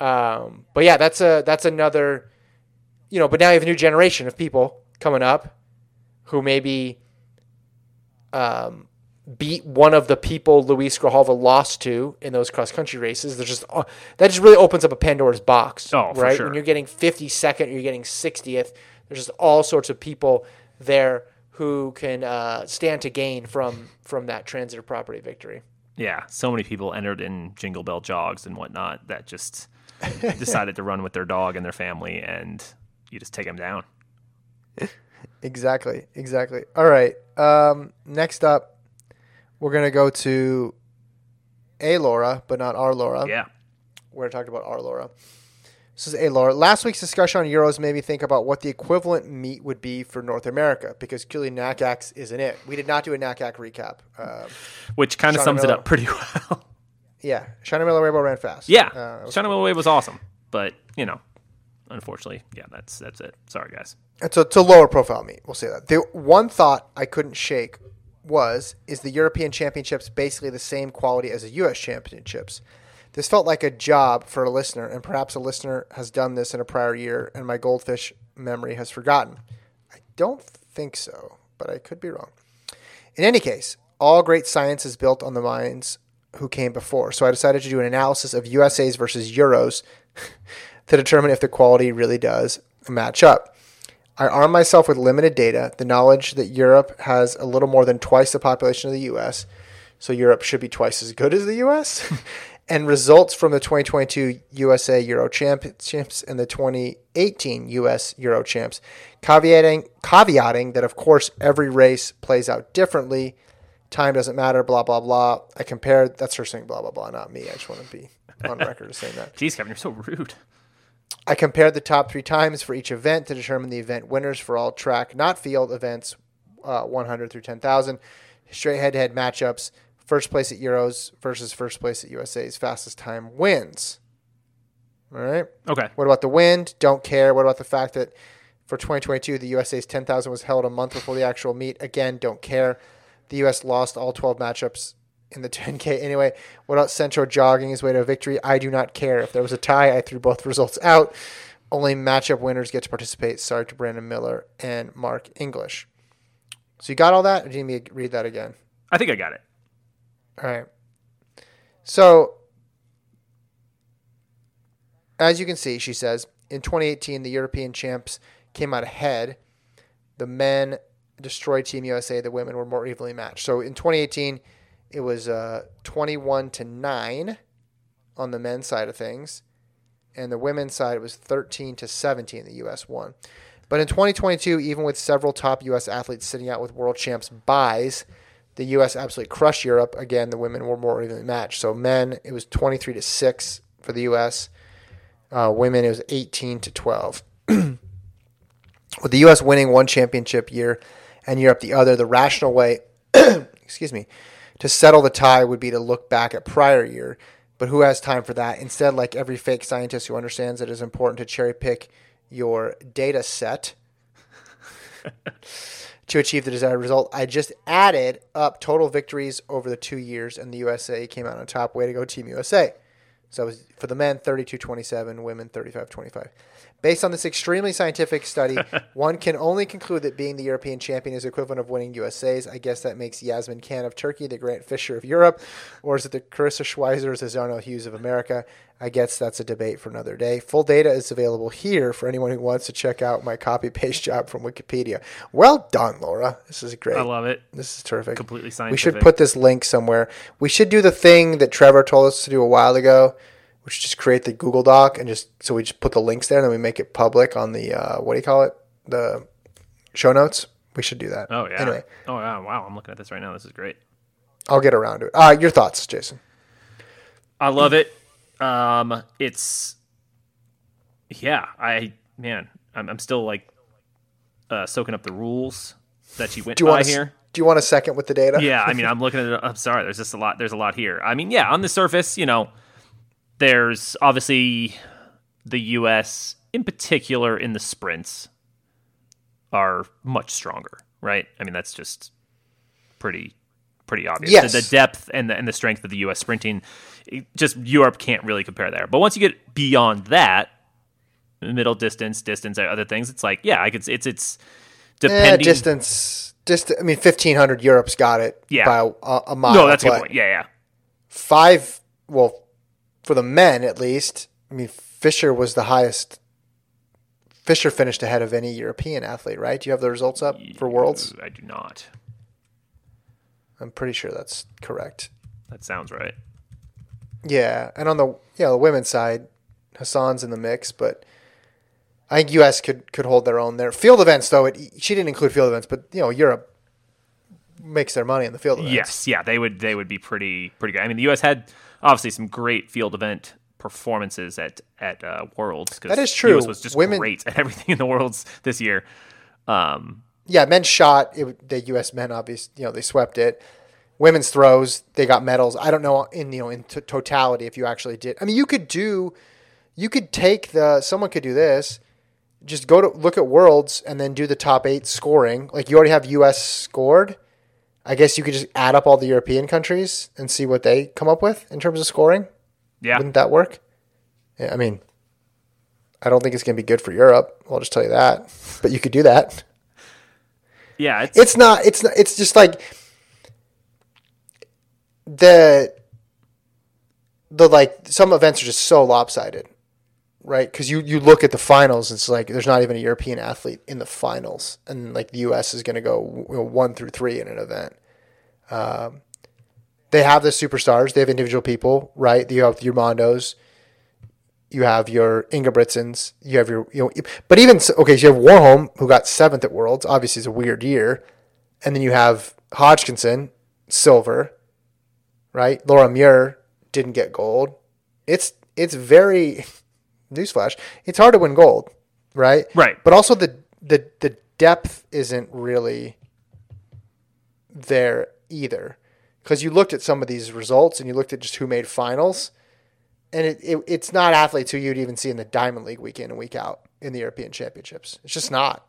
Um, but yeah, that's a that's another, you know. But now you have a new generation of people coming up who maybe um, beat one of the people Luis Grijalva lost to in those cross country races. There's just uh, that just really opens up a Pandora's box, Oh, for right? sure. When you're getting 52nd, you're getting 60th. There's just all sorts of people there who can uh, stand to gain from from that transitive property victory. Yeah, so many people entered in Jingle Bell jogs and whatnot that just decided to run with their dog and their family, and you just take them down. Exactly, exactly. All right. Um, next up, we're gonna go to a Laura, but not our Laura. Yeah. We're gonna about our Laura. This is a Laura. Last week's discussion on Euros made me think about what the equivalent meet would be for North America because clearly NACAX isn't it. We did not do a NACAC recap. Uh, Which kind of sums it up pretty well. yeah, Shaunae Miller-Uibo ran fast. yeah. Uh, was China Wave was awesome, but, you know, unfortunately, yeah, that's that's it. Sorry, guys. It's a, it's a lower profile meet. We'll say that. The one thought I couldn't shake was is the European Championships basically the same quality as the U.S. Championships? This felt like a job for a listener, and perhaps a listener has done this in a prior year, and my goldfish memory has forgotten. I don't think so, but I could be wrong. In any case, all great science is built on the minds who came before. So I decided to do an analysis of USA's versus Euros to determine if the quality really does match up. I arm myself with limited data, the knowledge that Europe has a little more than twice the population of the US, so Europe should be twice as good as the US, and results from the 2022 USA Euro Championships and the 2018 US Euro Champs, caveating, caveating that, of course, every race plays out differently. Time doesn't matter, blah, blah, blah. I compared, that's her saying blah, blah, blah, not me. I just want to be on record as saying that. Jeez, Kevin, you're so rude. I compared the top three times for each event to determine the event winners for all track, not field events, uh, 100 through 10,000. Straight head to head matchups. First place at Euros versus first place at USA's fastest time wins. All right. Okay. What about the wind? Don't care. What about the fact that for 2022, the USA's 10,000 was held a month before the actual meet? Again, don't care. The US lost all 12 matchups in the 10K anyway. What about Centro jogging his way to a victory? I do not care. If there was a tie, I threw both results out. Only matchup winners get to participate. Sorry to Brandon Miller and Mark English. So you got all that? Or do you need me to read that again? I think I got it. All right. So, as you can see, she says, in 2018, the European champs came out ahead. The men destroyed Team USA. The women were more evenly matched. So in 2018, it was uh, 21 to 9 on the men's side of things. And the women's side, it was 13 to 17. The U.S. won. But in 2022, even with several top U.S. athletes sitting out with world champs buys, the U.S. absolutely crushed Europe. Again, the women were more evenly matched. So men, it was 23 to 6 for the U.S. Uh, women, it was 18 to 12. with the U.S. winning one championship year and Europe the other, the rational way, excuse me, to settle the tie would be to look back at prior year. But who has time for that? Instead, like every fake scientist who understands it is important to cherry pick your data set to achieve the desired result. I just added up total victories over the two years, and the USA came out on top. Way to go, Team USA. So for the men 32-27, women 35-25. Based on this extremely scientific study, one can only conclude that being the European champion is equivalent of winning USA's. I guess that makes Yasemin Can of Turkey the Grant Fisher of Europe, or is it the Karissa Schweizer as the Zono Hughes of America? I guess that's a debate for another day. Full data is available here for anyone who wants to check out my copy paste job from Wikipedia. Well done, Laura. This is great. I love it. This is terrific. Completely scientific. We should put this link somewhere. We should do the thing that Trevor told us to do a while ago, which just create the Google Doc and just so we just put the links there and then we make it public on the uh, what do you call it? The show notes. We should do that. Oh yeah. Anyway, Oh yeah. Wow. I'm looking at this right now. This is great. I'll get around to it. Uh, your thoughts, Jason? I love it. Um, it's yeah. I man, I'm, I'm still like uh, soaking up the rules that she went Do you by want to, here. Do you want a second with the data? yeah, I mean, I'm looking at it. I'm sorry. There's just a lot. There's a lot here. I mean, yeah, on the surface, you know, there's obviously the U.S. in particular in the sprints are much stronger, right? I mean, that's just pretty pretty obvious. Yes. The, the depth and the and the strength of the U.S. sprinting, just Europe can't really compare there. But once you get beyond that, middle distance, distance, other things, it's like, yeah, I could. It's it's Eh, depending. distance. Dist- I mean, fifteen hundred. Europe's got it. Yeah. By a, a mile. no, that's a good point. Yeah, yeah. Five. Well, for the men at least. I mean, Fisher was the highest. Fisher finished ahead of any European athlete, right? Do you have the results up for Worlds? I do not. I'm pretty sure that's correct. That sounds right. Yeah, and on the yeah the women's side, Hassan's in the mix, but I think U.S. could could hold their own there. Field events though, it, she didn't include field events, but you know Europe makes their money in the field events. Yes, yeah, they would they would be pretty pretty good. I mean, the U.S. had obviously some great field event performances at at uh, Worlds. That is true. US was just Women- great at everything in the Worlds this year. Um, yeah, men shot. It, the U.S. men obviously, you know, they swept it. Women's throws, they got medals. I don't know in you know in t- totality if you actually did. I mean, you could do, you could take the. Someone could do this. Just go to look at worlds and then do the top eight scoring. Like you already have U.S. scored. I guess you could just add up all the European countries and see what they come up with in terms of scoring. yeah, Wouldn't that work? Yeah, I mean, I don't think it's going to be good for Europe. I'll just tell you that. But you could do that yeah, it's, it's not it's not it's just like the the like some events are just so lopsided right because you you look at the finals it's like there's not even a european athlete in the finals and like the us is going to go you know, one through three in an event um, they have the superstars they have individual people right you have your mondos you have your Ingebrigtsens, you have your, you know, but even, okay, so you have Warholm, who got seventh at Worlds, obviously it's a weird year. And then you have Hodgkinson, silver, right? Laura Muir didn't get gold. It's, it's very, newsflash, it's hard to win gold, right? Right. But also the, the, the depth isn't really there either. Because you looked at some of these results and you looked at just who made finals and it, it it's not athletes who you'd even see in the Diamond League week in and week out in the European Championships. It's just not.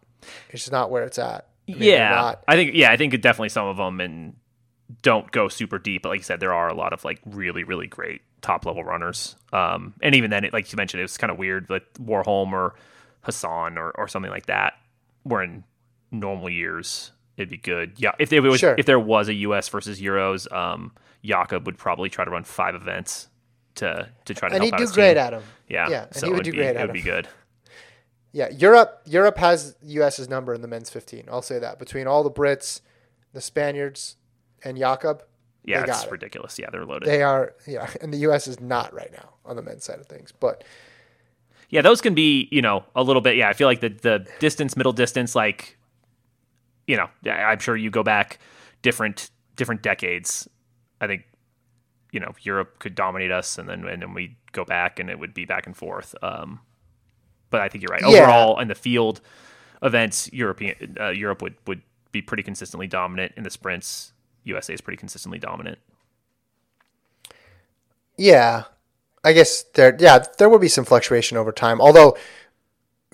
It's just not where it's at. I mean, yeah. I think yeah, I think definitely some of them and don't go super deep. But like you said, there are a lot of like really really great top level runners. Um, and even then, it, like you mentioned, it was kind of weird. Like Warholm or Hassan or or something like that, where in normal years it'd be good. Yeah, if there was Sure. if there was a U.S. versus Euros, um, Jakob would probably try to run five events to to try to and he'd do great at him. Yeah, yeah, and so he would do be, great It would be good. Yeah, Europe Europe has US's number in the men's 15. I'll say that between all the Brits, the Spaniards, and Jakob, Yeah, it's it. ridiculous. Yeah, they're loaded. they are yeah, and the US is not right now on the men's side of things. But Yeah, those can be, you know, a little bit. Yeah, I feel like the the distance, middle distance, like, you know, I'm sure you go back different different decades. I think, you know, Europe could dominate us, and then and then we go back, and it would be back and forth. Um, but I think you're right. Yeah. Overall, in the field events, European uh, Europe would would be pretty consistently dominant. In the sprints, USA is pretty consistently dominant. yeah, I guess there yeah, there will be some fluctuation over time. Although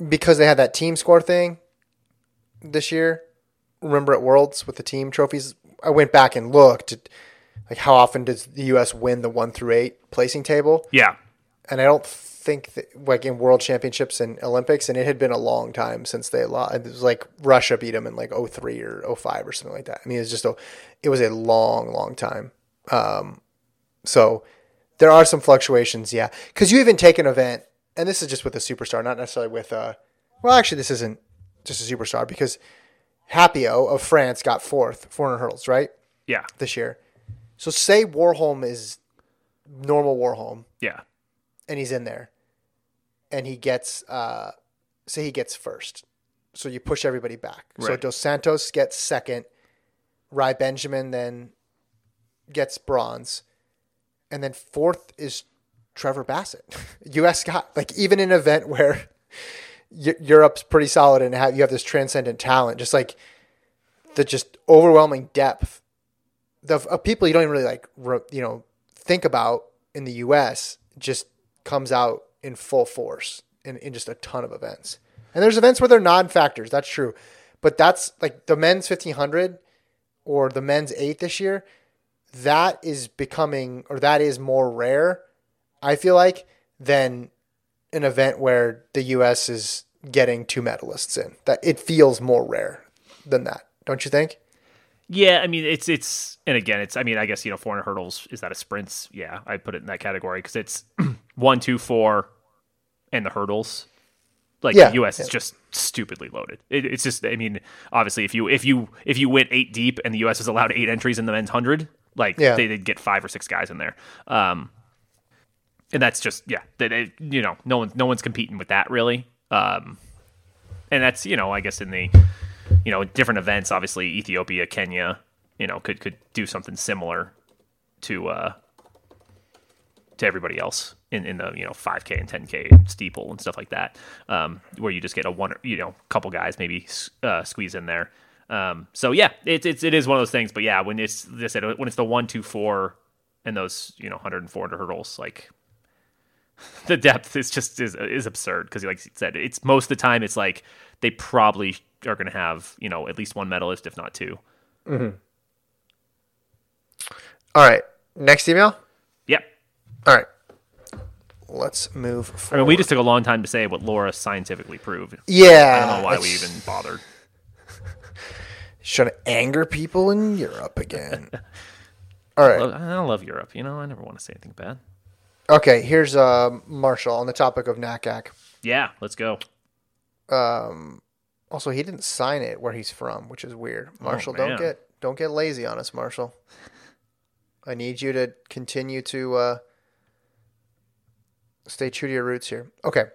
because they had that team score thing this year, remember at Worlds with the team trophies, I went back and looked at like how often does the US win the 1 through 8 placing table? Yeah, and I don't think that, like in World Championships and Olympics, and it had been a long time since they lost. It was like Russia beat them in like 03 or 05 or something like that. I mean, it's just a, it was a long, long time. Um, so there are some fluctuations, yeah. Because you even take an event, and this is just with a superstar, not necessarily with uh Well, actually, this isn't just a superstar because Happio of France got fourth, 400 hurdles, right, yeah, this year. So say Warholm is normal Warholm yeah, and he's in there and he gets uh say he gets first. So you push everybody back. So dos santos gets second Rai benjamin then gets bronze and then fourth is trevor bassitt. Us got like even in an event where europe's pretty solid and have, you have this transcendent talent just like the just overwhelming depth the of people you don't even really like re- you know think about in the US just comes out in full force in, in just a ton of events. And there's events where they're non-factors, that's true. But that's like the men's 1500 or the men's 8 this year, that is becoming or that is more rare, I feel like, than an event where the US is getting two medalists in. That it feels more rare than that. Don't you think? Yeah, I mean it's it's and again it's I mean I guess you know 400 hurdles is that a sprints? Yeah, I put it in that category because it's one, two, four, and the hurdles. Like Yeah, the U.S. is just stupidly loaded. It, it's just I mean obviously if you if you if you went eight deep and the U.S. is allowed eight entries in the men's hundred, like Yeah. they, they'd get five or six guys in there. Um, and that's just yeah that it, you know no one no one's competing with that really. Um, and that's you know I guess in the you know different events obviously Ethiopia Kenya you know could could do something similar to uh to everybody else in, in the you know 5k and 10k steeple and stuff like that um where you just get a one you know couple guys maybe uh, squeeze in there um so yeah it's it's it is one of those things but yeah when it's this when it's the one two four and those you know 100 and 400 hurdles like the depth is just is is absurd because like you said it's most of the time it's like they probably are going to have you know at least one medalist if not two mm-hmm. All right. Next email? yep All right. Let's move forward. I mean, we just took a long time to say what Laura scientifically proved. yeah. I don't know why we even bothered. Trying to anger people in Europe again. All right. I don't love Europe. You know, I never want to say anything bad. Okay, here's uh, Marshall on the topic of NACAC. Yeah, let's go. Um, Also, he didn't sign it where he's from, which is weird. Marshall, don't Oh, get don't get lazy on us, Marshall. I need you to continue to uh, stay true to your roots here. Okay.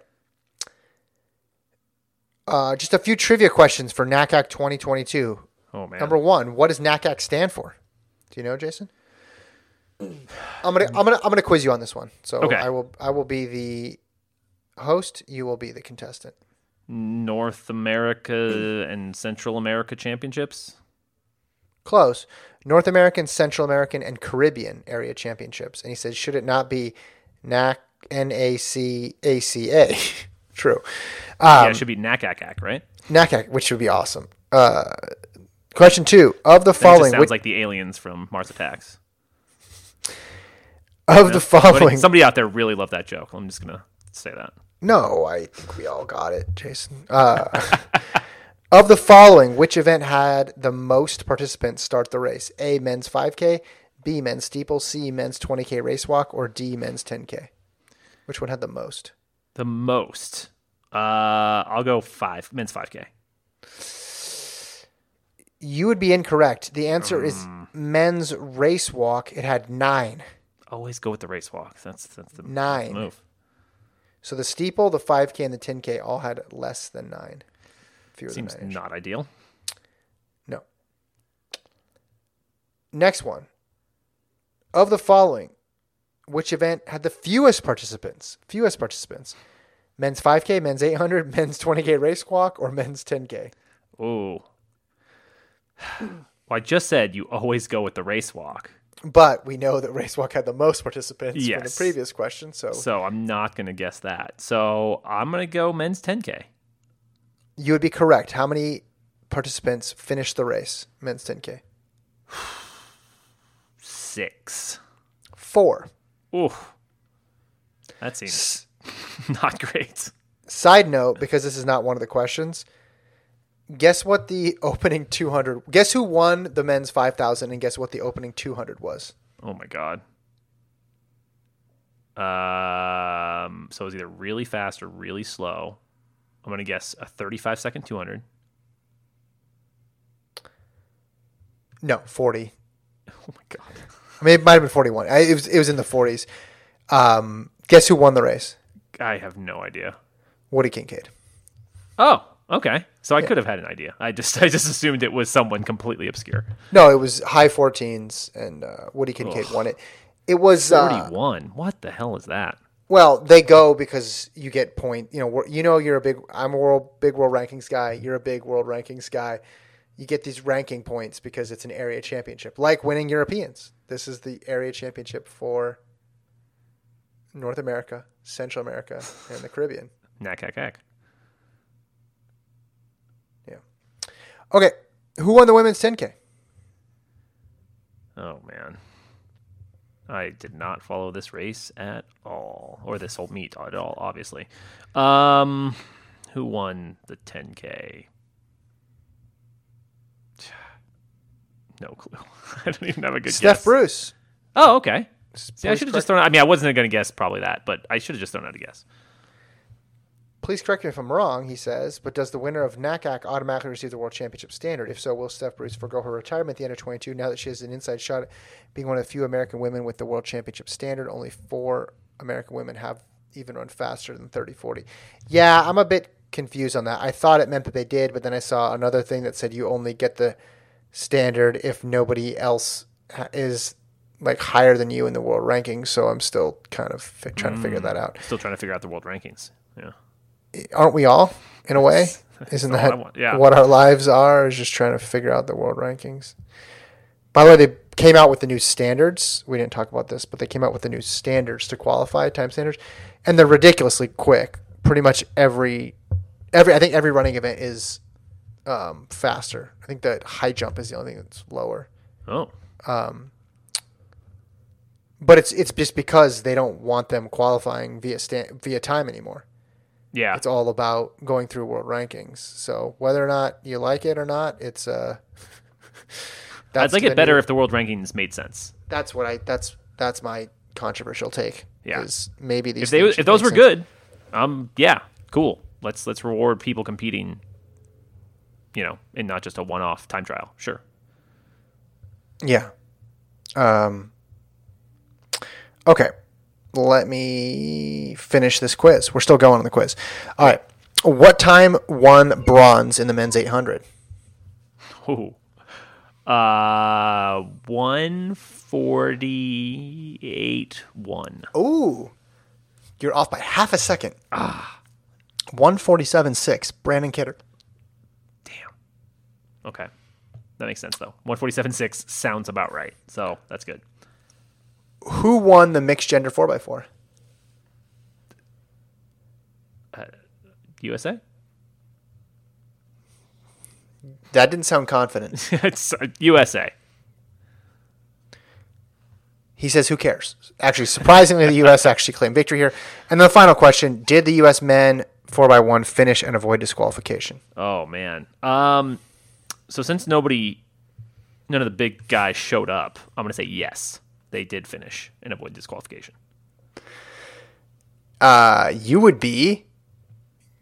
Uh, just a few trivia questions for NACAC 2022. Oh man. Number one, what does NACAC stand for? Do you know, Jason? I'm gonna I'm gonna I'm gonna quiz you on this one. So Okay. I will I will be the host. You will be the contestant. North America and Central America championships. Close. North American, Central American, and Caribbean area championships. And he said, should it not be NAC N A C A C A? True. yeah, it should be NACAC, right? NACAC, which would be awesome. Uh, question two of the That following. sounds which- like the aliens from Mars Attacks. of the following. somebody out there really loved that joke. I'm just gonna say that. No, I think we all got it, Jason. Uh, Of the following, which event had the most participants start the race? A. Men's 5K, B. Men's steeple, C. Men's 20K race walk, or D. Men's 10K? Which one had the most? The most. Uh, I'll go five. Men's 5K. You would be incorrect. The answer is men's race walk. It had nine. Always go with the race walk. That's that's the Nine. move. So the steeple, the 5K, and the 10K all had less than nine. Fewer Seems than nine. not ideal. No. Next one. Of the following, which event had the fewest participants? Fewest participants. Men's 5K, men's 800, men's 20K race walk, or men's 10K? Ooh. Well, I just said you always go with the race walk. But we know that race walk had the most participants from the previous question. So So I'm not going to guess that. So I'm going to go men's 10K. you would be correct. How many participants finished the race? Men's 10K? Six. Four. Ooh. That seems not great. Side note, because this is not one of the questions, guess what the opening 200, guess who won the men's 5,000 and guess what the opening 200 was? Oh my god. Um, so it's either really fast or really slow. I'm gonna guess a 35 second 200. No, 40. Oh my god. I mean, it might have been 41. I, it, was, it was in the 40s. Um, guess who won the race? I have no idea. Woody Kincaid. Oh, okay. So I could have had an idea. I just I just assumed it was someone completely obscure. No, it was high 14s and uh, Woody Kincaid won it. It was uh, 41. what the hell is that? Well, they go because you get point. You know, you know, you're a big. I'm a world big world rankings guy. You're a big world rankings guy. You get these ranking points because it's an area championship, like winning Europeans. This is the area championship for North America, Central America, and the Caribbean. Knack hack hack. Yeah. Okay, who won the women's 10k? Oh man. I did not follow this race at all, or this whole meet at all. Obviously, um, who won the 10k? No clue. I don't even have a good guess. Steph guess. Bruce. Oh, okay. See, I should have just thrown. I mean, I wasn't going to guess probably that, but I should have just thrown out a guess. Please correct me if I'm wrong, he says, but does the winner of NACAC automatically receive the World Championship standard? If so, will Steph Bruce forego her retirement at the end of 22 now that she has an inside shot at being one of the few American women with the World Championship standard? Only four American women have even run faster than 30 40. Yeah, I'm a bit confused on that. I thought it meant that they did, but then I saw another thing that said you only get the standard if nobody else is like higher than you in the world rankings. So I'm still kind of fi- trying to figure hmm. that out. Still trying to figure out the world rankings. Yeah. aren't we all in a way? Isn't that want, yeah. what our lives are? Is just trying to figure out the world rankings. By the way, they came out with the new standards. We didn't talk about this, but they came out with the new standards to qualify, time standards, and they're ridiculously quick. Pretty much every, every I think every running event is um, faster. I think the high jump is the only thing that's lower. Oh. Um, But it's it's just because they don't want them qualifying via sta- via time anymore. Yeah. it's all about going through world rankings. So whether or not you like it or not, it's uh I'd like it better new- if the world rankings made sense. that's what I that's that's my controversial take. Yeah. is maybe these If they if those were sense. good, um, yeah, cool. Let's let's reward people competing. You know, and not just a one-off time trial. Sure. Yeah. Um. Okay, let me finish this quiz. We're still going on the quiz. All right. What time won bronze in the men's 800? Ooh. Uh, one forty-eight one. Ooh, you're off by half a second. Ah, 147.6. Brannon Kidder. Okay, that makes sense though. One forty-seven six sounds about right. So that's good. Who won the mixed gender 4x4? USA. That didn't sound confident. it's uh, USA. He says, "Who cares?" Actually, surprisingly, the U.S. actually claimed victory here. And the final question: Did the U.S. men four by one finish and avoid disqualification. Oh man. Um, so since nobody, none of the big guys showed up, I'm gonna say yes, they did finish and avoid disqualification. Uh, you would be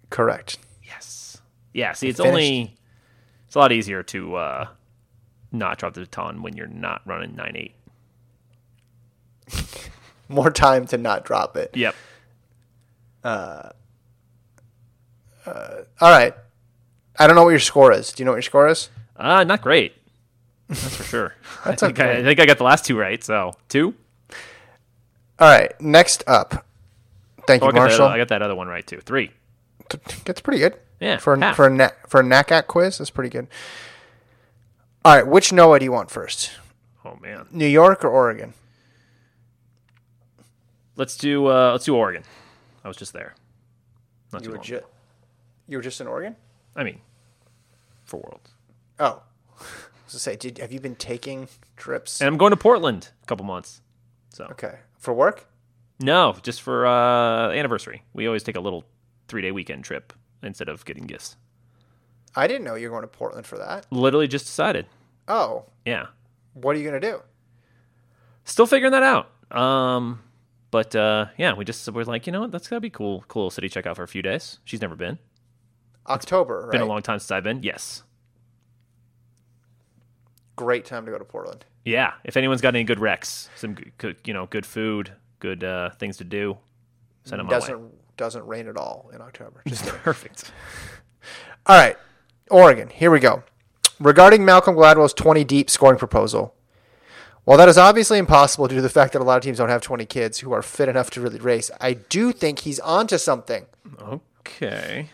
correct. Yes. Yeah. See, it's only it's a lot easier to uh, not drop the baton when you're not running nine eight. More time to not drop it. Yep. Uh, uh, All right. I don't know what your score is. Do you know what your score is? Uh, not great. That's for sure. That's I, think I, okay. I think I got the last two right. So two. All right. Next up. Thank Oh, you, I got, that, Marshall. I got that other one right too. Three. That's pretty good. Yeah, For a, half. for a na- for a NACAT quiz, that's pretty good. All right. Which Noah do you want first? Oh man. New York or Oregon? Let's do uh, let's do Oregon. I was just there. Not You too were long. ju- You were just in Oregon. I mean, for Worlds. Oh. I was to say, did have you been taking trips? And I'm going to Portland a couple months. So Okay. For work? no, just for uh, anniversary. We always take a little three day weekend trip instead of getting gifts. I didn't know you were going to Portland for that. Literally just decided. Oh, Yeah, what are you going to do? still figuring that out. Um, but uh, yeah, we just we're like, you know what, that's gotta be cool. Cool little city check out for a few days. She's never been. October, right? Been a long time since I've been. Yes. Great time to go to Portland. Yeah. If anyone's got any good recs, some good, you know, good food, good uh, things to do, send them my way. Doesn't doesn't rain at all in October. Just Perfect. All right, Oregon. Here we go. Regarding Malcolm Gladwell's 20 deep scoring proposal, while that is obviously impossible due to the fact that a lot of teams don't have 20 kids who are fit enough to really race, I do think he's onto something. Okay.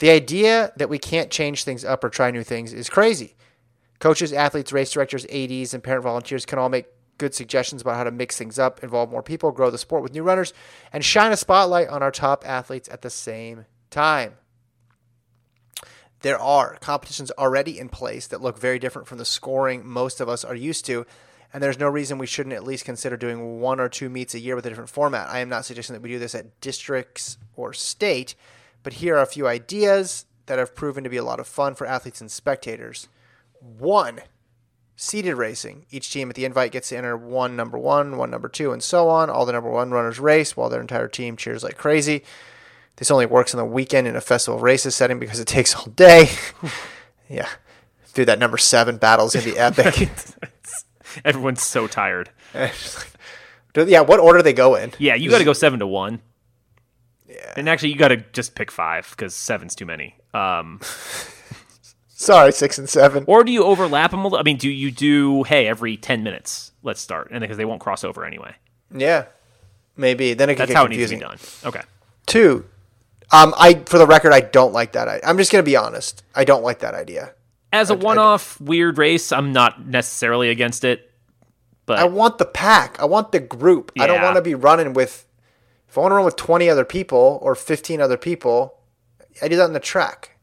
The idea that we can't change things up or try new things is crazy. Coaches, athletes, race directors, ADs, and parent volunteers can all make good suggestions about how to mix things up, involve more people, grow the sport with new runners, and shine a spotlight on our top athletes at the same time. There are competitions already in place that look very different from the scoring most of us are used to, and there's no reason we shouldn't at least consider doing one or two meets a year with a different format. I am not suggesting that we do this at districts or state, but here are a few ideas that have proven to be a lot of fun for athletes and spectators. One, seated racing. Each team at the invite gets to enter one number one, one number two, and so on. All the number one runners race while their entire team cheers like crazy. This only works on the weekend in a festival races setting because it takes all day. yeah. Dude, that number seven battle's gonna be epic. Everyone's so tired. Yeah, what order they go in? Yeah, you got to go seven to one. Yeah. And actually, you got to just pick five because seven's too many. Um, Sorry, six and seven. or do you overlap them? a little? I mean, do you do hey every ten minutes? Let's start, and because they won't cross over anyway. Yeah, maybe. Then it could That's get how confusing. it needs to be done. Okay. Two, um, I for the record, I don't like that. I, I'm just gonna be honest. I don't like that idea. As a one-off weird race, I'm not necessarily against it, but I want the pack. I want the group. I don't want to be running with. If I want to run with 20 other people or 15 other people, I do that on the track.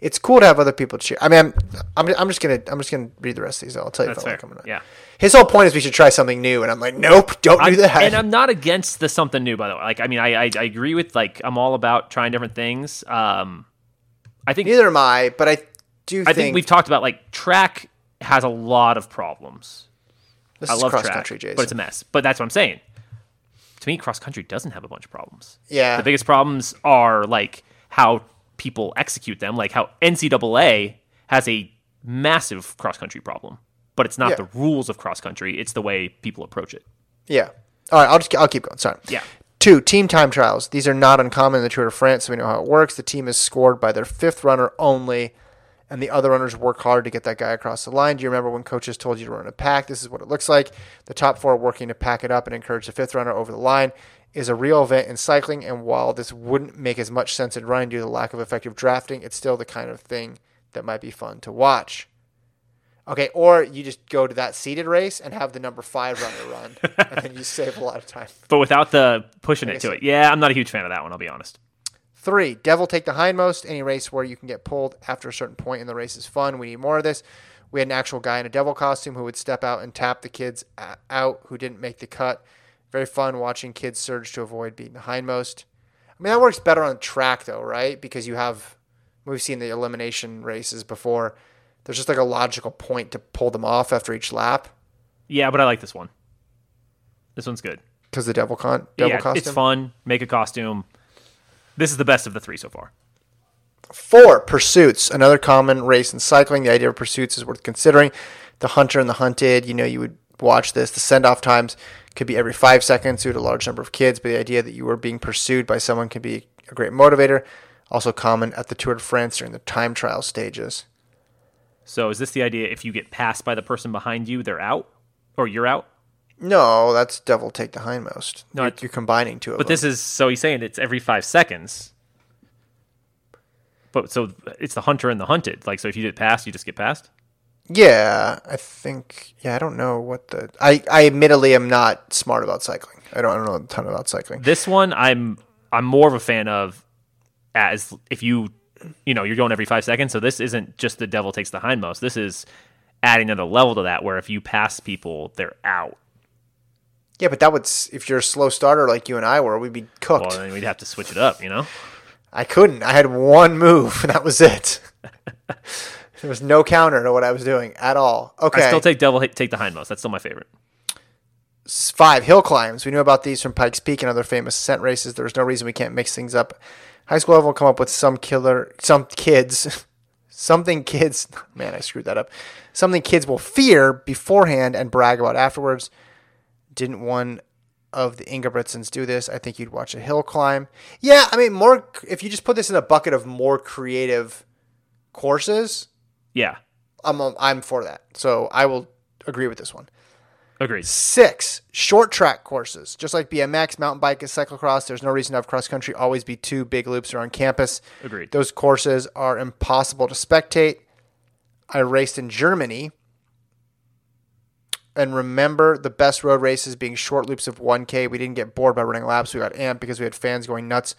It's cool to have other people cheer. I mean, I'm, I'm, I'm just gonna I'm just gonna read the rest of these. I'll tell you that's if I like them or not. Yeah. His whole point is we should try something new, and I'm like, nope, don't do I'm- that. And I'm not against the something new, by the way. Like, I mean, I, I, I agree with like I'm all about trying different things. Um, I think Neither am I, but I do I think, think we've talked about like track has a lot of problems. I love cross track, country, Jason. but it's a mess. But that's what I'm saying. To me, cross country doesn't have a bunch of problems. yeah, The biggest problems are like how people execute them, like how NCAA has a massive cross country problem, but it's not Yeah. the rules of cross country; it's the way people approach it. Yeah. All right, I'll just I'll keep going. Sorry. Yeah. Two team time trials. These are not uncommon in the Tour de France, so we know how it works. The team is scored by their fifth runner only, and the other runners work hard to get that guy across the line. Do you remember when coaches told you to run a pack? This is what it looks like. The top four working to pack it up and encourage the fifth runner over the line is a real event in cycling, and while this wouldn't make as much sense in running due to the lack of effective drafting, it's still the kind of thing that might be fun to watch. Okay, or you just go to that seated race and have the number five runner run, and then you save a lot of time. But without the pushing it to it, yeah, I'm not a huge fan of that one. I'll be honest. Three, devil take the hindmost. Any race where you can get pulled after a certain point in the race is fun. We need more of this. We had an actual guy in a devil costume who would step out and tap the kids out who didn't make the cut. Very fun watching kids surge to avoid being the hindmost. I mean, that works better on track though, right? Because you have we've seen the elimination races before. There's just like a logical point to pull them off after each lap Yeah, but I like this one. This one's good. because the devil con devil yeah, costume. it's fun. Make a costume. This is the best of the three so far. Four, pursuits. Another common race in cycling. The idea of pursuits is worth considering. The hunter and the hunted, you know, you would watch this. The send off times could be every five seconds due to a large number of kids, but the idea that you are being pursued by someone can be a great motivator. Also common at the Tour de France during the time trial stages. So is this the idea? If you get passed by the person behind you, they're out, or you're out. No, that's devil take the hindmost. No, you're, you're combining two of But them. this is so he's saying it's every five seconds. But so it's the hunter and the hunted. Like so, if you get passed, you just get passed. Yeah, I think. Yeah, I don't know what the. I, I admittedly am not smart about cycling. I don't, I don't know a ton about cycling. This one, I'm I'm more of a fan of as if you you know you're going every five seconds. So this isn't just the devil takes the hindmost. This is adding another level to that, where if you pass people, they're out. Yeah, but that would if you're a slow starter like you and I were, we'd be cooked. Well, then we'd have to switch it up. You know. I couldn't. I had one move, and that was it. there was no counter to what I was doing at all. Okay, I still take devil take the hindmost. That's still my favorite. Five hill climbs. We knew about these from Pikes Peak and other famous ascent races. There's no reason we can't mix things up. High school level will come up with some killer, some kids, something kids. Man, I screwed that up. Something kids will fear beforehand and brag about afterwards. Didn't one of the Ingebrigtsens do this? I think you'd watch a hill climb. Yeah, I mean, more. If you just put this in a bucket of more creative courses, Yeah, I'm um, I'm for that. So I will agree with this one. agreed. Six, short track courses. Just like BMX, mountain bike, and cyclocross, there's no reason to have cross country always be two big loops around campus. Agreed. Those courses are impossible to spectate. I raced in Germany. And remember the best road races being short loops of 1K. We didn't get bored by running laps. We got amped because we had fans going nuts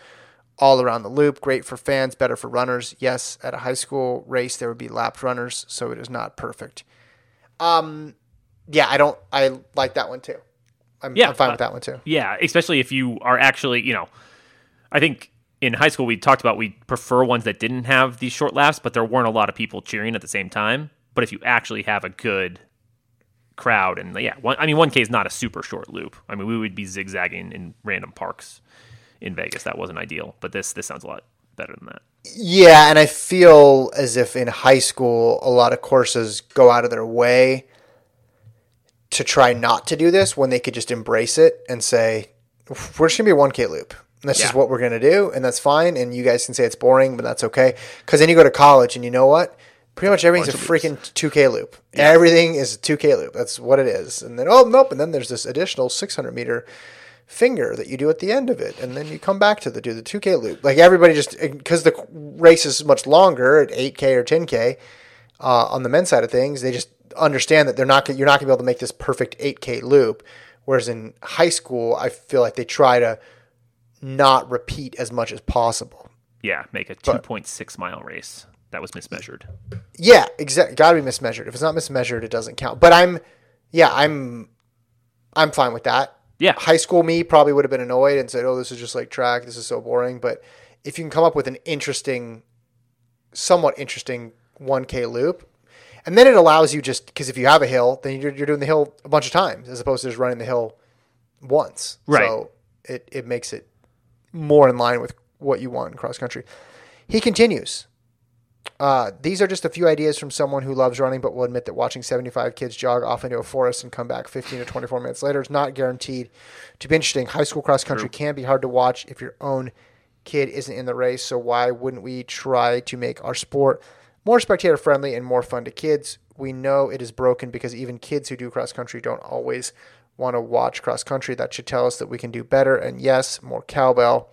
all around the loop. Great for fans, better for runners. Yes, at a high school race, there would be lapped runners, so it is not perfect. Um, yeah, I don't. I like that one too. I'm, Yeah, I'm fine uh, with that one too. Yeah, especially if you are actually, you know, I think in high school we talked about we prefer ones that didn't have these short laps, but there weren't a lot of people cheering at the same time. But if you actually have a good crowd, and yeah, one, I mean, one K is not a super short loop. I mean, we would be zigzagging in random parks in Vegas. That wasn't ideal, but this this sounds a lot better than that. Yeah, and I feel as if in high school, a lot of courses go out of their way to try not to do this when they could just embrace it and say, we're just going to be a 1K loop. That's just what we're going to do, and that's fine. And you guys can say it's boring, but that's okay. Because then you go to college, and you know what? Pretty much everything's a freaking 2K loop. Everything is a 2K loop. That's what it is. And then, oh, nope. And then there's this additional 600 meter finger that you do at the end of it, and then you come back to the do the 2K loop. Like everybody just because the race is much longer at 8K or 10K uh, on the men's side of things, they just understand that they're not gonna- you're not going to be able to make this perfect 8K loop. Whereas in high school, I feel like they try to not repeat as much as possible. Yeah, make a two point six mile race that was mismeasured. Yeah, exactly. Got to be mismeasured. If it's not mismeasured, it doesn't count. But I'm, yeah, I'm, I'm fine with that. Yeah. High school me probably would have been annoyed and said, "Oh, this is just like track. This is so boring." But if you can come up with an interesting, somewhat interesting 1K loop, and then it allows you just because if you have a hill, then you're, you're doing the hill a bunch of times as opposed to just running the hill once. Right. So it it makes it more in line with what you want in cross country. He continues. Uh, these are just a few ideas from someone who loves running, but will admit that watching 75 kids jog off into a forest and come back 15 to 24 minutes later is not guaranteed to be interesting. High school cross country can be hard to watch if your own kid isn't in the race. So why wouldn't we try to make our sport more spectator friendly and more fun to kids? We know it is broken because even kids who do cross country don't always want to watch cross country. That should tell us that we can do better. And yes, more cowbell.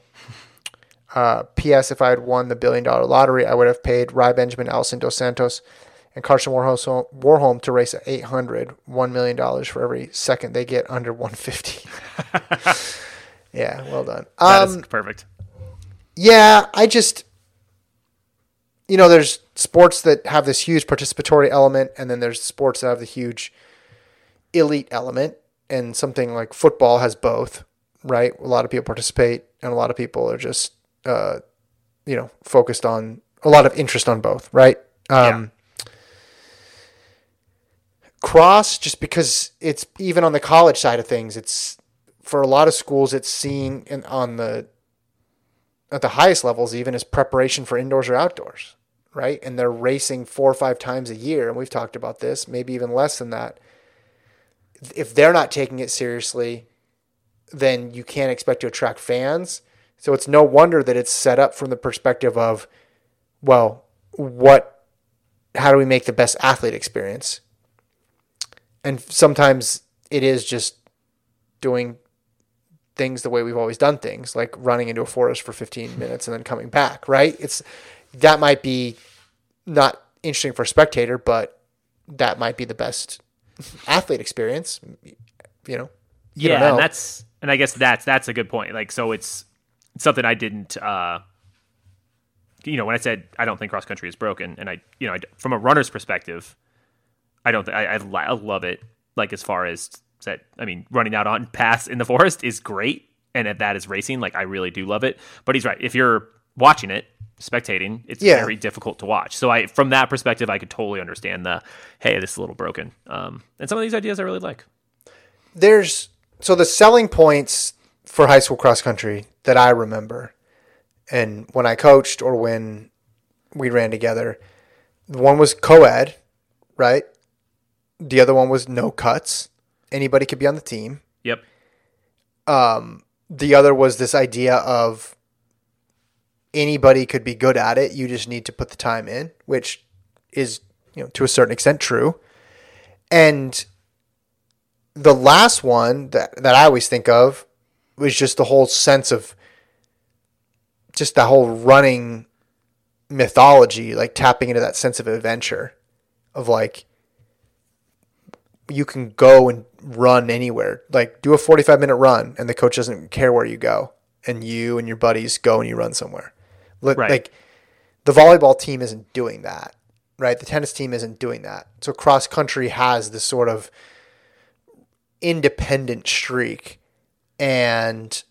Uh, P.S. If I had won the billion dollar lottery, I would have paid Rai Benjamin, Alison Dos Santos, and Karsten Warholm, Warholm to race at 800, $1 million for every second they get under 150. yeah, well done. That is Um, perfect. yeah, I just, you know, there's sports that have this huge participatory element, and then there's sports that have the huge elite element, and something like football has both, right? A lot of people participate, and a lot of people are just, uh, you know, focused on a lot of interest on both, right? Um, Cross, just because it's even on the college side of things, it's for a lot of schools, it's seen in, on the at the highest levels, even as preparation for indoors or outdoors, right? And they're racing four or five times a year, and we've talked about this, maybe even less than that. If they're not taking it seriously, then you can't expect to attract fans. So it's no wonder that it's set up from the perspective of, well, what, how do we make the best athlete experience? And sometimes it is just doing things the way we've always done things, like running into a forest for 15 hmm. minutes and then coming back, right? It's that might be not interesting for a spectator, but that might be the best athlete experience, you know. You yeah, know. and that's and I guess that's that's a good point. Like, so it's, it's something I didn't. uh you know, when I said I don't think cross country is broken, and I, you know, I, from a runner's perspective, I don't. Th- I, I, I love it. Like as far as that, I mean, running out on paths in the forest is great, and if that is racing. Like I really do love it. But he's right. If you're watching it, spectating, it's Yeah. very difficult to watch. So I, from that perspective, I could totally understand the, hey, this is a little broken. Um, and some of these ideas I really like. there's so the selling points for high school cross country that I remember, and when I coached or when we ran together, one was co-ed, right? The other one was no cuts. Anybody could be on the team. Yep. Um, the other was this idea of anybody could be good at it. You just need to put the time in, which is, you know, to a certain extent true. And the last one that, that I always think of was just the whole sense of just the whole running mythology, like tapping into that sense of adventure of like you can go and run anywhere. Like do a 45 minute run and the coach doesn't care where you go and you and your buddies go and you run somewhere. Li- Right. Like the volleyball team isn't doing that, right? The tennis team isn't doing that. So cross country has this sort of independent streak and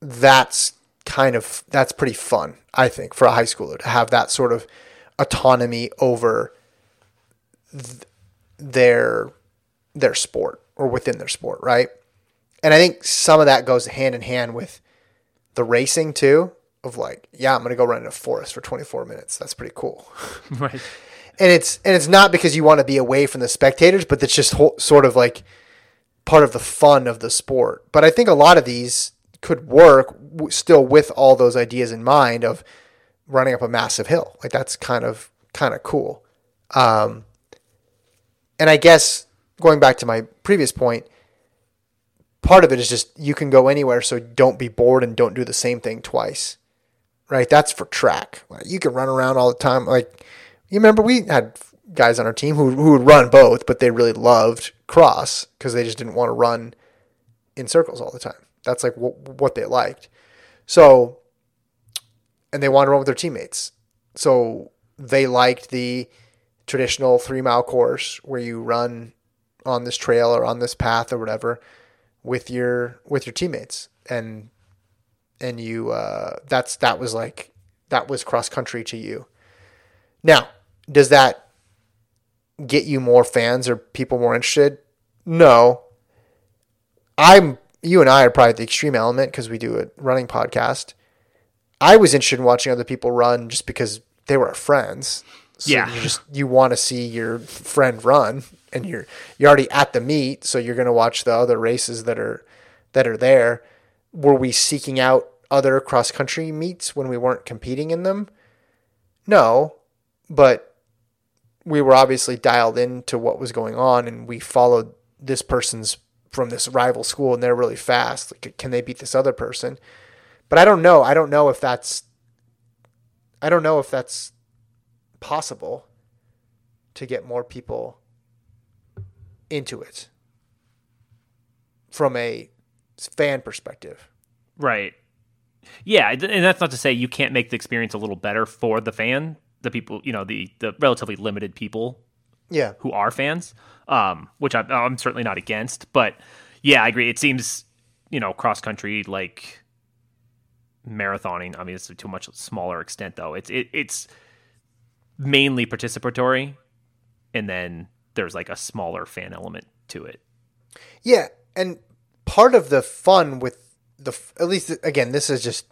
that's kind of that's pretty fun i think for a high schooler to have that sort of autonomy over th- their their sport or within their sport right? And i think some of that goes hand in hand with the racing too of like yeah i'm gonna go run in a forest for 24 minutes. That's pretty cool. Right. and it's and it's not because you want to be away from the spectators, but it's just whole, sort of like part of the fun of the sport. But I think a lot of these could work w- still with all those ideas in mind of running up a massive hill. Like that's kind of kind of cool. Um, and I guess going back to my previous point, part of it is just you can go anywhere, so don't be bored and don't do the same thing twice right? That's for track. You can run around all the time. Like you remember, we had guys on our team who who would run both, but they really loved cross because they just didn't want to run in circles all the time. That's like what what they liked. So, and they wanted to run with their teammates. So they liked the traditional three mile course where you run on this trail or on this path or whatever with your with your teammates and and you uh, that's that was like that was cross country to you. Now, does that get you more fans or people more interested? No. I'm you and I are probably the extreme element because we do a running podcast. I was interested in watching other people run just because they were our friends. So Yeah. you just you want to see your friend run and you're you're already at the meet, so you're going to watch the other races that are that are there. Were we seeking out other cross country meets when we weren't competing in them? No, but we were obviously dialed into what was going on and we followed this person's from this rival school and they're really fast. Like, can they beat this other person? But I don't know. I don't know if that's I don't know if that's possible to get more people into it from a fan perspective. Right. Yeah, and that's not to say you can't make the experience a little better for the fan, the people, you know, the the relatively limited people Yeah. who are fans, um, which I'm, I'm certainly not against. But yeah, I agree. It seems you know, cross country like marathoning, i obviously to a much smaller extent though. It's it, it's mainly participatory and then there's like a smaller fan element to it. Yeah, and part of the fun with the at least again, this is just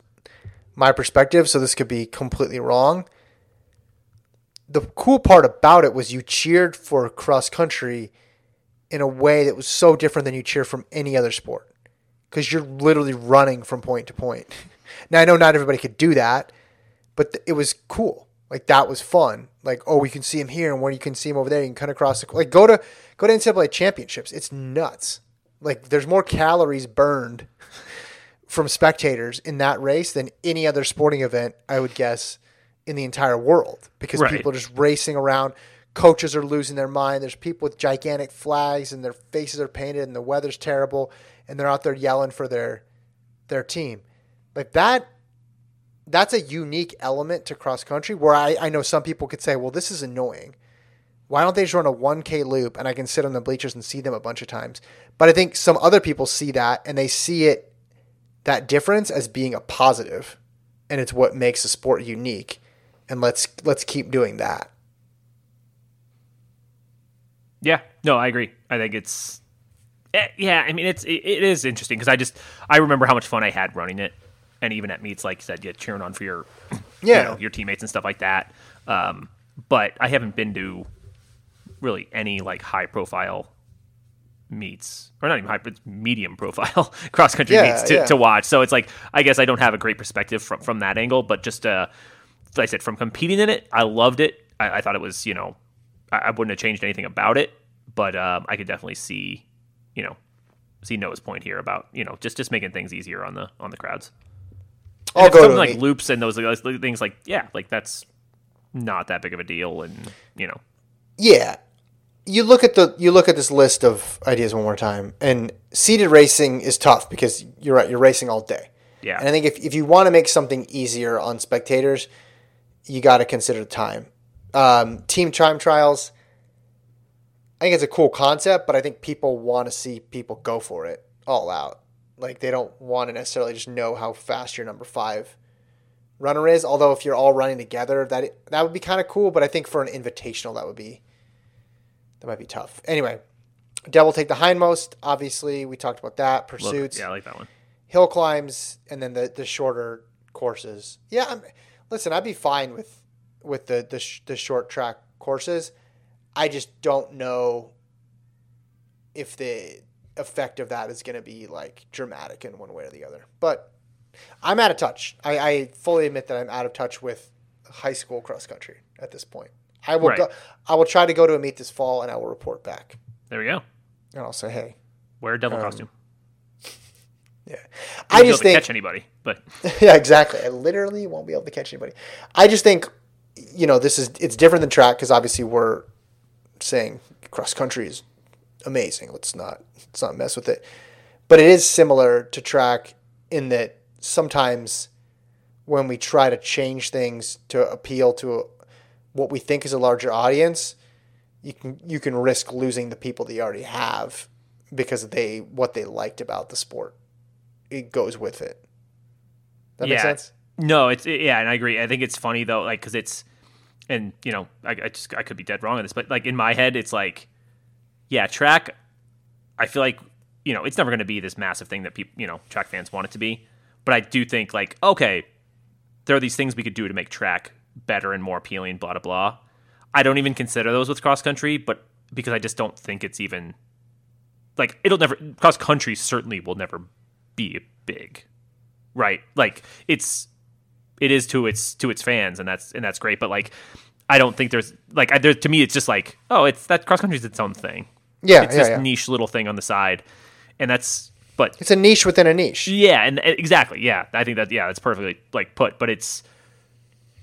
my perspective, so this could be completely wrong. The cool part about it was you cheered for cross country in a way that was so different than you cheer from any other sport because you're literally running from point to point. Now I know not everybody could do that, but th- it was cool. Like that was fun. Like oh, we can see him here, and when you can see him over there, you can cut across the like go to go to NCAA championships. It's nuts. Like there's more calories burned from spectators in that race than any other sporting event, I would guess, in the entire world because Right. people are just racing around. Coaches are losing their mind. There's people with gigantic flags and their faces are painted and the weather's terrible and they're out there yelling for their their team. Like that that's a unique element to cross country where I, I know some people could say, well, this is annoying. Why don't they just run a 1K loop and I can sit on the bleachers and see them a bunch of times? But I think some other people see that and they see it, that difference as being a positive, and it's what makes the sport unique. And let's let's keep doing that. Yeah, no, I agree. I think it's eh, yeah. I mean, it's it, it is interesting because I just I remember how much fun I had running it, and even at meets, like you said, yeah, cheering on for your Yeah. you know, your teammates and stuff like that. Um, but I haven't been to really any like high profile meets or not even high but medium profile cross country Yeah, meets to, yeah. to watch so it's like i guess i don't have a great perspective from, from that angle but just uh like i said from competing in it i loved it i, I thought it was you know I, I wouldn't have changed anything about it but um, i could definitely see you know see noah's point here about you know just just making things easier on the on the crowds I'll go something like meet. loops and those, those things like yeah like that's not that big of a deal and you know Yeah. You look at the you look at this list of ideas one more time, and seated racing is tough because you're right, you're racing all day. Yeah. And I think if, if you want to make something easier on spectators, you got to consider time. Um, team time trials, I think it's a cool concept, but I think people want to see people go for it all out. Like they don't want to necessarily just know how fast your number five runner is. Although if you're all running together, that that would be kind of cool. But I think for an invitational, that would be that might be tough. Anyway, devil take the hindmost. Obviously, we talked about that. Love. Pursuits yeah i like that one hill climbs and then the, the shorter courses. Yeah, I'm, listen, I'd be fine with with the the, sh- the short track courses. I just don't know if the effect of that is going to be like dramatic in one way or the other. But I'm out of touch. I, I fully admit that I'm out of touch with high school cross country at this point. I will Right. go. I will try to go to a meet this fall, and I will report back. there we go And I'll say, hey, wear a devil um, costume yeah. I just think catch anybody but yeah, exactly. I literally won't be able to catch anybody. I just think, you know, this is it's different than track because obviously we're saying cross country is amazing. Let's not let's not mess with it. But it is similar to track in that sometimes when we try to change things to appeal to a, what we think is a larger audience, you can you can risk losing the people that you already have because they what they liked about the sport. It goes with it. That yeah makes sense. no it's yeah and i agree i think it's funny though like because it's and you know I, I just i could be dead wrong on this but like in my head it's like yeah track i feel like you know it's never going to be this massive thing that people you know track fans want it to be but i do think like okay there are these things we could do to make track better and more appealing blah blah blah i don't even consider those with cross country but because i just don't think it's even like it'll never cross country certainly will never be big right like it's it is to its to its fans and that's and that's great but like i don't think there's like I, there, to me it's just like oh it's that cross country is its own thing Yeah, it's yeah, this yeah. niche little thing on the side and that's but It's a niche within a niche. yeah and, and exactly yeah i think that yeah that's perfectly like put but it's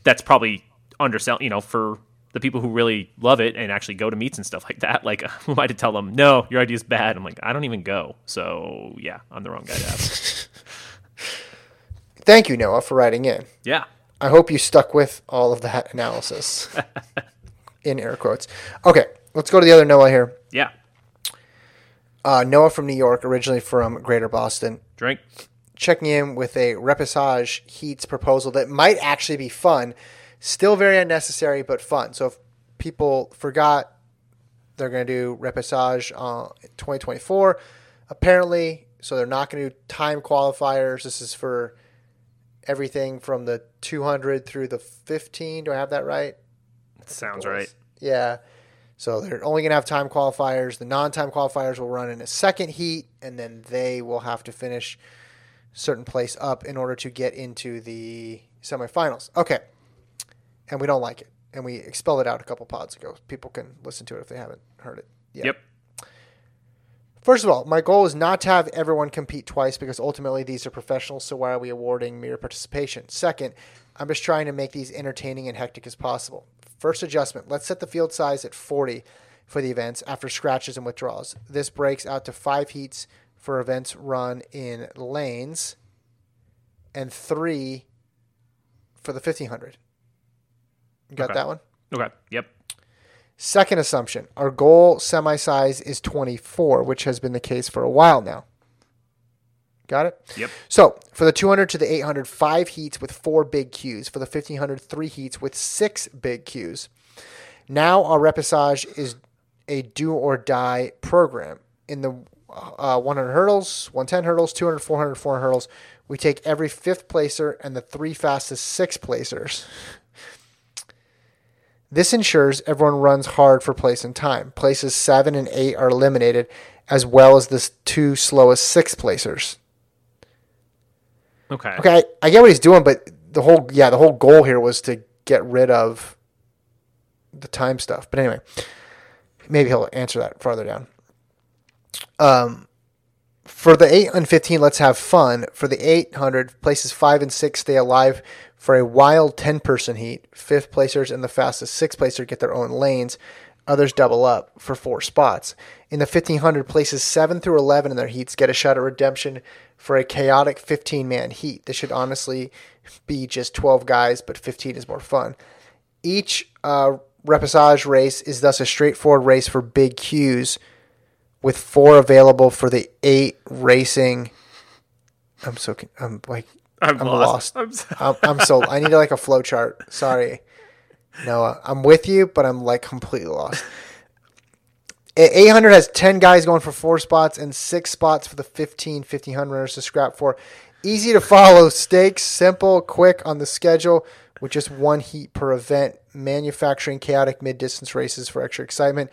that's probably undersell. you know for the people who really love it and actually go to meets and stuff like that like who am i to tell them no your idea is bad i'm like i don't even go so yeah i'm the wrong guy to ask Thank you, Noah, for writing in. yeah I hope you stuck with all of that analysis in air quotes. Okay, let's go to the other Noah here. yeah Uh, Noah from New York, originally from Greater Boston. Drink. checking in with a repechage heats proposal that might actually be fun. Still very unnecessary, but fun. So if people forgot they're going to do repechage uh, 2024, apparently, so they're not going to do time qualifiers. This is for everything from the 200 through the 15. Do I have that right? Sounds right. Yeah. So they're only going to have time qualifiers. The non-time qualifiers will run in a second heat, and then they will have to finish certain place up in order to get into the semifinals. Okay. And we don't like it, and we expelled it out a couple pods ago. People can listen to it if they haven't heard it. yet. Yep. First of all, my goal is not to have everyone compete twice because ultimately these are professionals, so why are we awarding mere participation? Second, I'm just trying to make these entertaining and hectic as possible. First adjustment, let's set the field size at 40 for the events after scratches and withdrawals. This breaks out to five heats for events run in lanes and three for the 1500. You got Okay. that one? Okay. Yep. Second assumption our goal semi size is 24, which has been the case for a while now. Got it? Yep. So for the 200 to the 800, five heats with four big Qs. For the 1500, three heats with six big Qs. Now our repechage is a do or die program. In the uh, 100 hurdles, 110 hurdles, 200, 400, 400 hurdles, we take every fifth placer and the three fastest six placers. This ensures everyone runs hard for place and time. Places 7 and 8 are eliminated, as well as the two slowest six placers. Okay. Okay, I, I get what he's doing, but the whole yeah, the whole goal here was to get rid of the time stuff. But anyway, maybe he'll answer that farther down. Um, for the eight and fifteen, let's have fun. For the eight hundred, places five and six stay alive for a wild ten person heat. Fifth placers and the fastest sixth placer get their own lanes. Others double up for four spots. In the 1500, places 7 through 11 in their heats get a shot at redemption for a chaotic 15 man heat. This should honestly be just 12 guys, but 15 is more fun. Each uh, repechage race is thus a straightforward race for big Qs, with four available for the eight racing. I'm so I'm like I'm, I'm lost. lost. I'm I'm, I'm so I need like a flow chart. Sorry, Noah. I'm with you, but I'm like completely lost. 800 has 10 guys going for four spots and six spots for the 15 1500 runners to scrap for. Easy to follow stakes, simple, quick on the schedule with just one heat per event. Manufacturing chaotic mid distance races for extra excitement.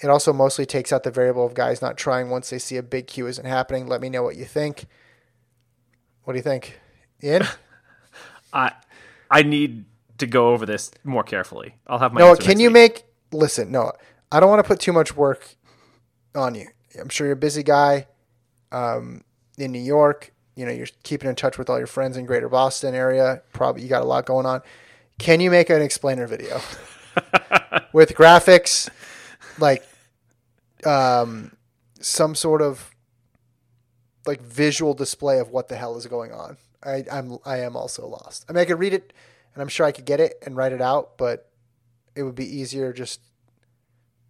It also mostly takes out the variable of guys not trying once they see a big Q isn't happening. Let me know what you think. What do you think? Ian? I I need to go over this more carefully. I'll have my answer can you week. make listen, no. I don't want to put too much work on you. I'm sure you're a busy guy um, in New York. You know, you're keeping in touch with all your friends in greater Boston area. Probably you got a lot going on. Can you make an explainer video with graphics like um, some sort of like visual display of what the hell is going on? I, I'm I am also lost. I mean, I could read it, and I'm sure I could get it and write it out, but it would be easier just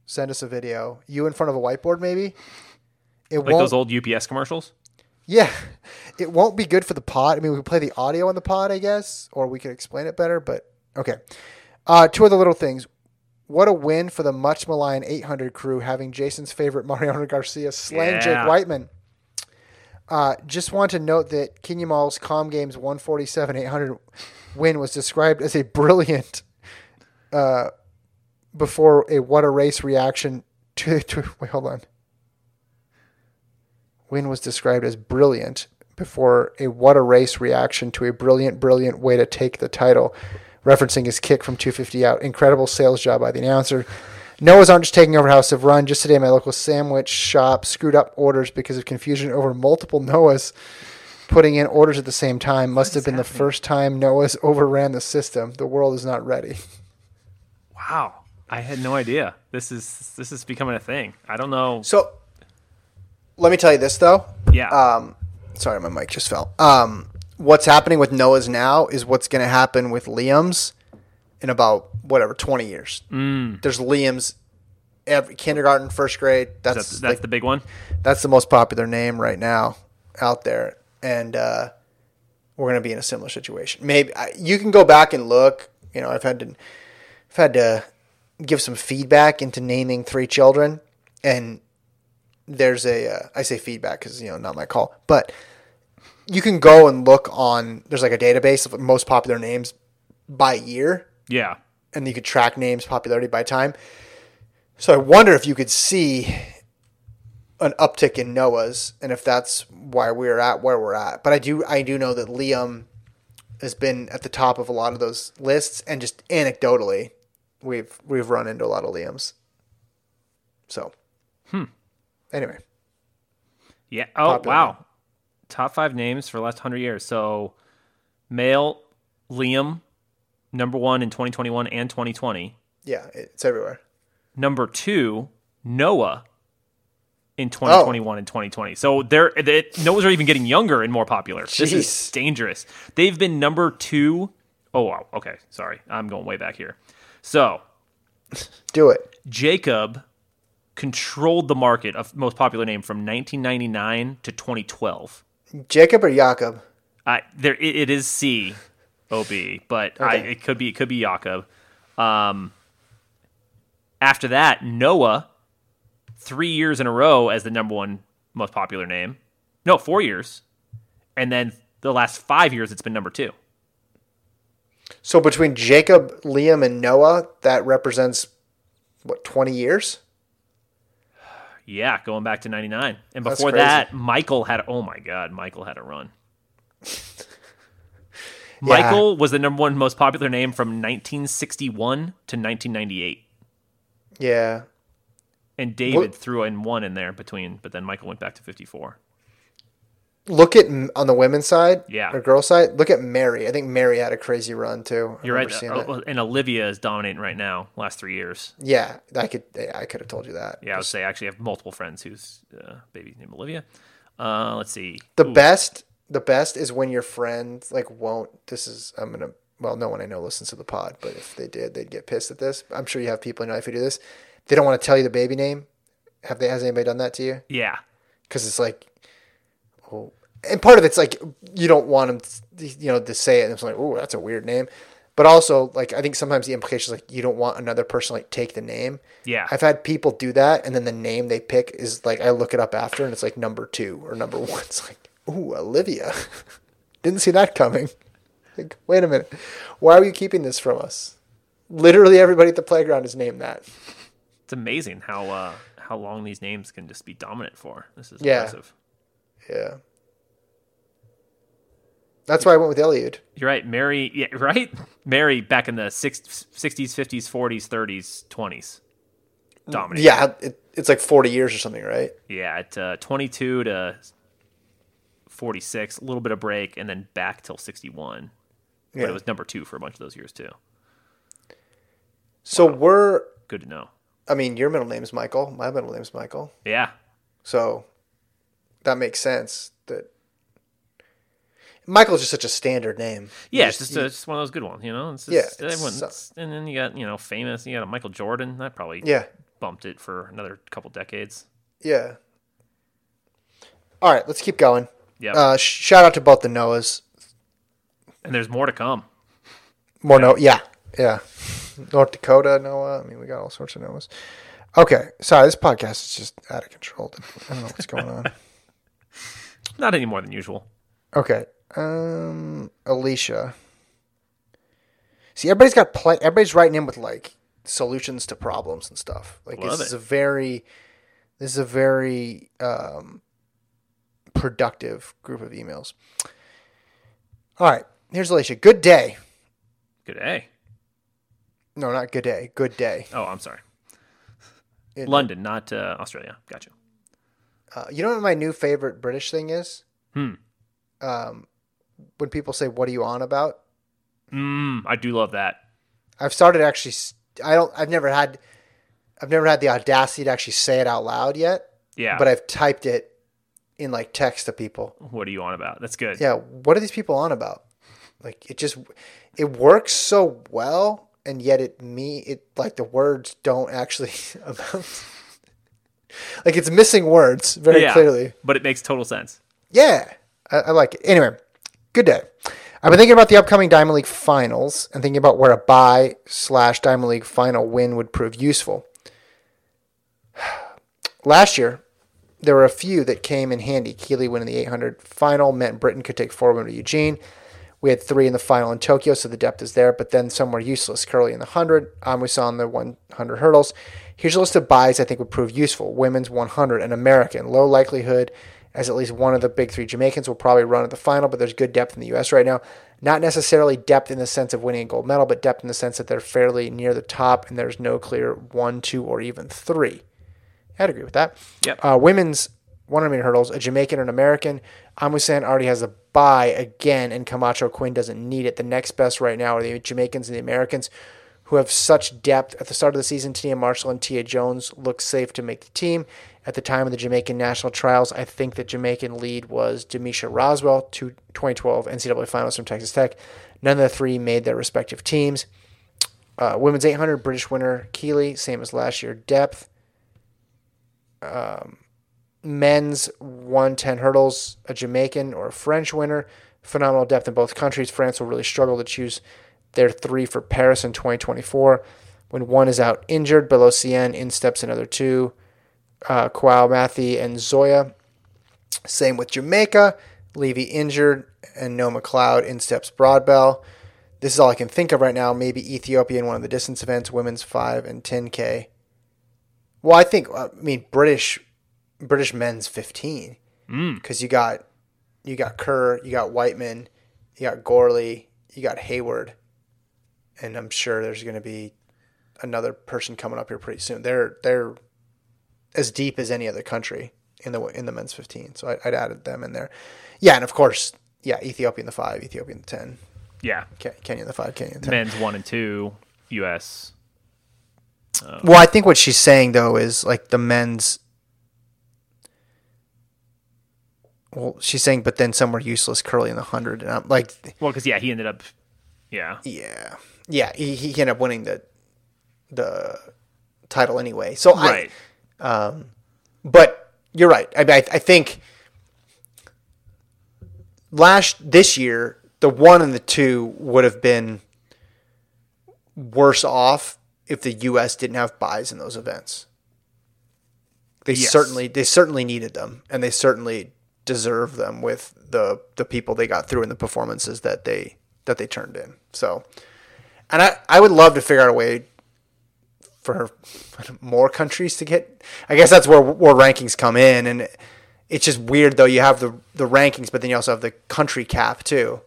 send us a video. You in front of a whiteboard, maybe. It like won't. those old UPS commercials? yeah, it won't be good for the pod. I mean, we could play the audio on the pod, I guess, or we could explain it better. But okay, uh, two other little things. What a win for the much maligned 800 crew having Jason's favorite Mariano Garcia slang Jake Yeah. Wightman. Uh, just want to note that Kinyamal's Com Games 147 800 win was described as a brilliant uh, before a what a race reaction to, to wait hold on. Win was described as brilliant before a what a race reaction to a brilliant, brilliant way to take the title, referencing his kick from 250 out. Incredible sales job by the announcer. Noah's aren't just taking over House of Run. Just today, my local sandwich shop screwed up orders because of confusion over multiple Noahs putting in orders at the same time. Must have been the first time Noah's overran the system. The world is not ready. Wow. I had no idea. This is this is becoming a thing. I don't know. So, let me tell you this though. Yeah. Um, sorry, my mic just fell. Um, what's happening with Noah's now is what's going to happen with Liam's in about whatever twenty years. Mm. There's Liam's every kindergarten, first grade. That's that's that's like, the big one. that's the most popular name right now out there. and uh, we're going to be in a similar situation. Maybe I, you can go back and look. You know, I've had to, I've had to give some feedback into naming three children, and there's a uh, I say feedback because you know not my call, but you can go and look on. There's like a database of most popular names by year, Yeah. and you could track names popularity by time. So I wonder if you could see an uptick in Noah's, and if that's why we're at where we're at. But I do I do know that Liam has been at the top of a lot of those lists, and just anecdotally, we've we've run into a lot of Liams. So, hmm. Anyway, Yeah. Oh Popular wow. Top five names for the last hundred years. So, male Liam, number one in 2021 and 2020. yeah, it's everywhere. Number two, Noah in 2021 and 2020. So they're they, Noahs are even getting younger and more popular. This is dangerous. They've been number two oh wow. Okay, sorry, I'm going way back here. So Do it. Jacob controlled the market of most popular name from 1999 to 2012. Jacob or Jakob? I there it, it is C O B, but I, it could be it could be Jakob. Um, after that, Noah, three years in a row as the number one most popular name. No, four years, and then the last five years it's been number two. So between Jacob, Liam, and Noah, that represents what twenty years? Yeah, going back to '99, and before that, Michael had. Oh my God, Michael had a run. Michael was the number one most popular name from 1961 to 1998. Yeah, And David What- threw in one in there between, but then Michael went back to 54. look at on the women's side, Yeah. or girls' side. Look at Mary. I think Mary had a crazy run too. I You're right. uh, and Olivia is dominating right now, last three years. Yeah, I could. I could have told you that. Yeah, I would say I actually have multiple friends whose uh, baby named Olivia. Uh, let's see. The Ooh, best, the best is when your friend like won't. This is I'm gonna. Well, no one I know listens to the pod, but if they did, they'd get pissed at this. I'm sure you have people in your life who do this. They don't want to tell you the baby name. Have they? Has anybody done that to you? Yeah. Because it's like, oh, and part of it's like you don't want them, to, you know, to say it. And it's like, oh, that's a weird name. But also, like, I think sometimes the implication is like you don't want another person like take the name. Yeah. I've had people do that, and then the name they pick is like I look it up after, and it's like number two or number one. It's like, ooh, Olivia. Didn't see that coming. Like, wait a minute, why are you keeping this from us? Literally everybody at the playground is named that. It's amazing how uh, how long these names can just be dominant for. This is Yeah. impressive. Yeah. That's why I went with Eliud. You're right. Mary, yeah, right? Mary back in the 60s, 50s, 40s, 30s, 20s. Dominating. Yeah, it, it's like 40 years or something, right? Yeah, at uh, 22 to 46, a little bit of break, and then back till 61. Yeah. But it was number two for a bunch of those years, too. So we're, Good to know. I mean, your middle name's Michael. My middle name's Michael. Yeah. So that makes sense that Michael's just such a standard name. You Yeah, it's just, uh, just one of those good ones, you know? It's Yeah, just, it's everyone's- and then you got, you know, famous. You got a Michael Jordan. That probably Yeah. bumped it for another couple decades. Yeah. All right, let's keep going. Yeah. Uh, shout out to both the Noahs. and there's more to come. More no, yeah, yeah. North Dakota Noah. I mean, we got all sorts of Noahs. Okay, sorry, this podcast is just out of control. I don't know what's going on. Not any more than usual. Okay, um, Alicia. See, everybody's got play. Everybody's writing in with like solutions to problems and stuff. Like Love this is a very, this is a very um, productive group of emails. All right, here's Alicia. Good day. Good day. No, not good day. Good day. Oh, I'm sorry. It- London, not uh, Australia. Gotcha. Uh, you know what my new favorite British thing is? Hmm. Um, when people say, "What are you on about?" Mm, I do love that. I've started actually. I don't. I've never had. I've never had the audacity to actually say it out loud yet. Yeah. But I've typed it in like text to people. what are you on about? That's good. Yeah, what are these people on about? Like it just it works so well, and yet it me it like the words don't actually amount. like it's missing words very Yeah, clearly. But it makes total sense. Yeah, I, I like it. Anyway, good day. I've been thinking about the upcoming Diamond League finals and thinking about where a buy slash Diamond League final win would prove useful. Last year, there were a few that came in handy. Keely winning the 800 final meant Britain could take four women to Eugene. We had three in the final in Tokyo, so the depth is there, but then some were useless. Kerley in the 100, Amusan on the 100 hurdles. Here's a list of buys I think would prove useful. Women's 100, an American. Low likelihood, as at least one of the big three Jamaicans will probably run at the final, but there's good depth in the U.S. right now. Not necessarily depth in the sense of winning a gold medal, but depth in the sense that they're fairly near the top and there's no clear one, two, or even three. I'd agree with that. Yep. Uh, women's 100 meter hurdles, a Jamaican and an American. Amusan already has a bye again, and Camacho Quinn doesn't need it. The next best right now are the Jamaicans and the Americans, who have such depth. At the start of the season, Tia Marshall and Tia Jones look safe to make the team. At the time of the Jamaican national trials, I think the Jamaican lead was Demisha Roswell, two, 2012 NCAA finals from Texas Tech. None of the three made their respective teams. Uh, women's 800 British winner Keely, same as last year. Depth. Um, men's 110 hurdles, a Jamaican or a French winner. Phenomenal depth in both countries. France will really struggle to choose their three for Paris in 2024. When one is out injured, Belocian, in steps another two. Uh, Kwao, Matthew, and Zhoya. Same with Jamaica. Levy injured, and No McLeod in steps Broadbell. This is all I can think of right now. Maybe Ethiopia in one of the distance events, women's 5 and 10K. Well, I think, I mean, British British men's 15 mm. because you got you got Kerr, you got Wightman, you got Gourley, you got Heyward, and I'm sure there's going to be another person coming up here pretty soon. They're they're as deep as any other country in the in the men's 15, so I, I'd added them in there. Yeah, and of course, yeah, Ethiopia in the five, Ethiopia in the 10, Yeah. Kenya in the five, Kenya in the 10. Men's one and two, U.S. Oh. Well, I think what she's saying though is like the men's. Well, she's saying, but then some were useless, Kerley in the hundred, and I'm like, Well, because yeah, he ended up. Yeah. yeah, yeah, he, he ended up winning the the title anyway. So Right. I, but you're right. I, I I think last this year the one and the two would have been worse off if the U.S. didn't have buys in those events. They Yes. certainly they certainly needed them, and they certainly deserve them with the the people they got through and the performances that they that they turned in. So, and I I would love to figure out a way for more countries to get. I guess that's where where rankings come in, and it's just weird though. You have the the rankings, but then you also have the country cap too.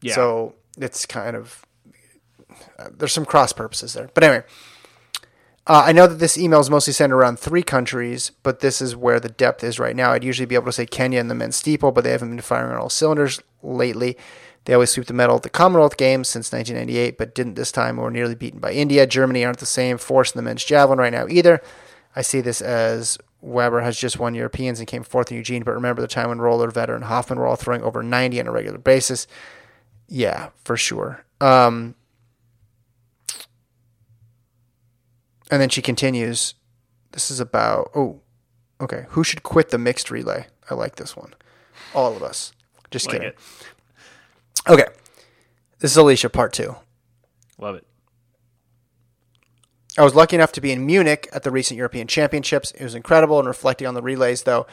Yeah. So it's kind of uh, there's some cross purposes there. But anyway, uh, I know that this email is mostly centered around three countries, but this is where the depth is right now. I'd usually be able to say Kenya and the men's steeple, but they haven't been firing on all cylinders lately. They always sweep the medal at the Commonwealth Games since 1998, but didn't this time or nearly beaten by India. Germany aren't the same force in the men's javelin right now either. I see this as Weber has just won Europeans and came fourth in Eugene, but remember the time when Röhler, Vetter, and Hofmann were all throwing over 90 on a regular basis. Yeah, for sure. Um, and then she continues. This is about oh, okay. Who should quit the mixed relay? I like this one. All of us. Just Like kidding. it. Okay. This is Alicia part two. Love it. I was lucky enough to be in Munich at the recent European Championships. It was incredible and reflecting on the relays, though.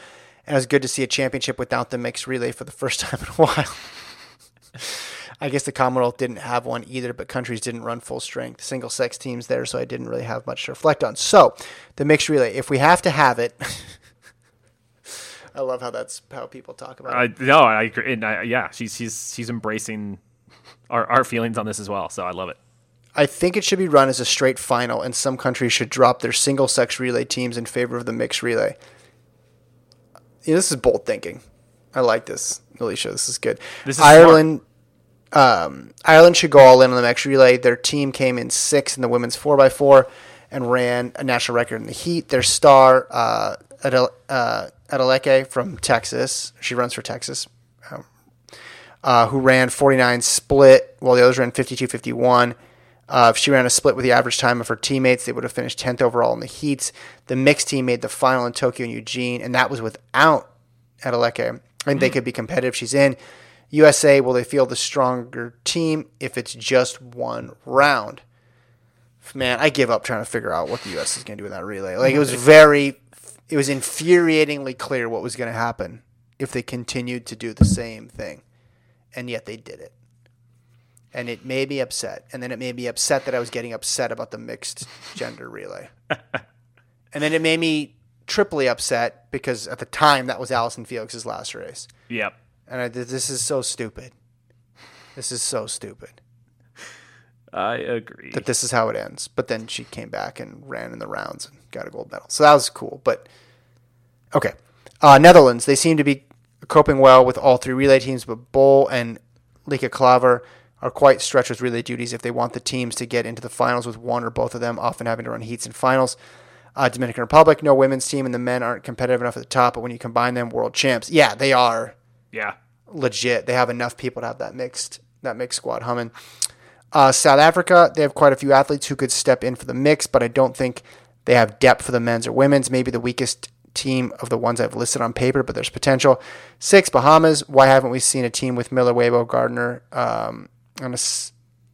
And it was good to see a championship without the mixed relay for the first time in a while. I guess the Commonwealth didn't have one either, but countries didn't run full strength. Single sex teams there, so I didn't really have much to reflect on. So, the mixed relay, if we have to have it, I love how that's how people talk about it. I no, I agree. And I, yeah, she's she's she's embracing our our feelings on this as well. So I love it. I think it should be run as a straight final, and some countries should drop their single sex relay teams in favor of the mixed relay. Yeah, this is bold thinking. I like this, Alicia. This is good. This is Ireland. Um, Ireland should go all in on the mixed relay. Their team came in sixth in the women's four x four and ran a national record in the heat. Their star, uh, Adel- uh, Adeleke from Texas, she runs for Texas, um, uh, who ran 49 split, while the others ran 52 51. Uh, if she ran a split with the average time of her teammates, they would have finished 10th overall in the heats. The mixed team made the final in Tokyo and Eugene, and that was without Adeleke. and they could be competitive. She's in. USA, will they feel the stronger team if it's just one round? Man, I give up trying to figure out what the US is going to do with that relay. Like it was very, it was infuriatingly clear what was going to happen if they continued to do the same thing, and yet they did it. And it made me upset, and then it made me upset that I was getting upset about the mixed gender relay, and then it made me triply upset because at the time that was Allyson Felix's last race. Yep. And I, this is so stupid. This is so stupid I agree. that this is how it ends. But then she came back and ran in the rounds and got a gold medal. So that was cool. But okay. Uh, Netherlands, they seem to be coping well with all three relay teams, but Bol and Lieke Klaver are quite stretched with relay duties if they want the teams to get into the finals with one or both of them, often having to run heats and finals. Uh, Dominican Republic, no women's team, and the men aren't competitive enough at the top, but when you combine them, world champs. Yeah, they are yeah. legit. They have enough people to have that mixed that mixed squad humming. Uh, South Africa, they have quite a few athletes who could step in for the mix, but I don't think they have depth for the men's or women's. Maybe the weakest team of the ones I've listed on paper, but there's potential. Six, Bahamas. Why haven't we seen a team with Miller, Uibo, Gardiner um, on a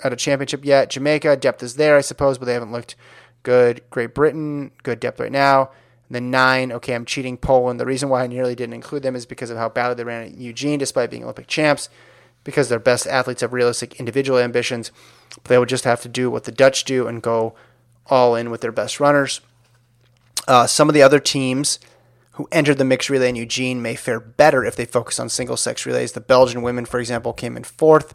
at a championship yet? Jamaica, depth is there, I suppose, but they haven't looked good. Great Britain, good depth right now. Then nine, okay, I'm cheating Poland. The reason why I nearly didn't include them is because of how badly they ran at Eugene despite being Olympic champs, because their best athletes have realistic individual ambitions. But they would just have to do what the Dutch do and go all in with their best runners. Uh, some of the other teams who entered the mixed relay in Eugene may fare better if they focus on single sex relays. The Belgian women, for example, came in fourth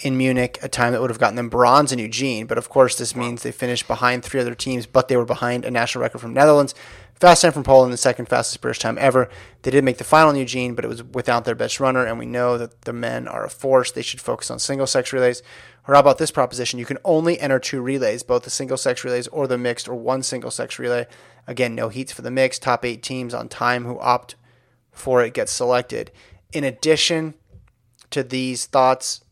in Munich, a time that would have gotten them bronze in Eugene. But of course, this means they finished behind three other teams, but they were behind a national record from Netherlands. Fast time from Poland, the second fastest British time ever. They did make the final in Eugene, but it was without their best runner, and we know that the men are a force. They should focus on single sex relays. Or how about this proposition? You can only enter two relays, both the single sex relays or the mixed, or one single sex relay. Again, no heats for the mixed. Top eight teams on time who opt for it get selected. In addition to these thoughts,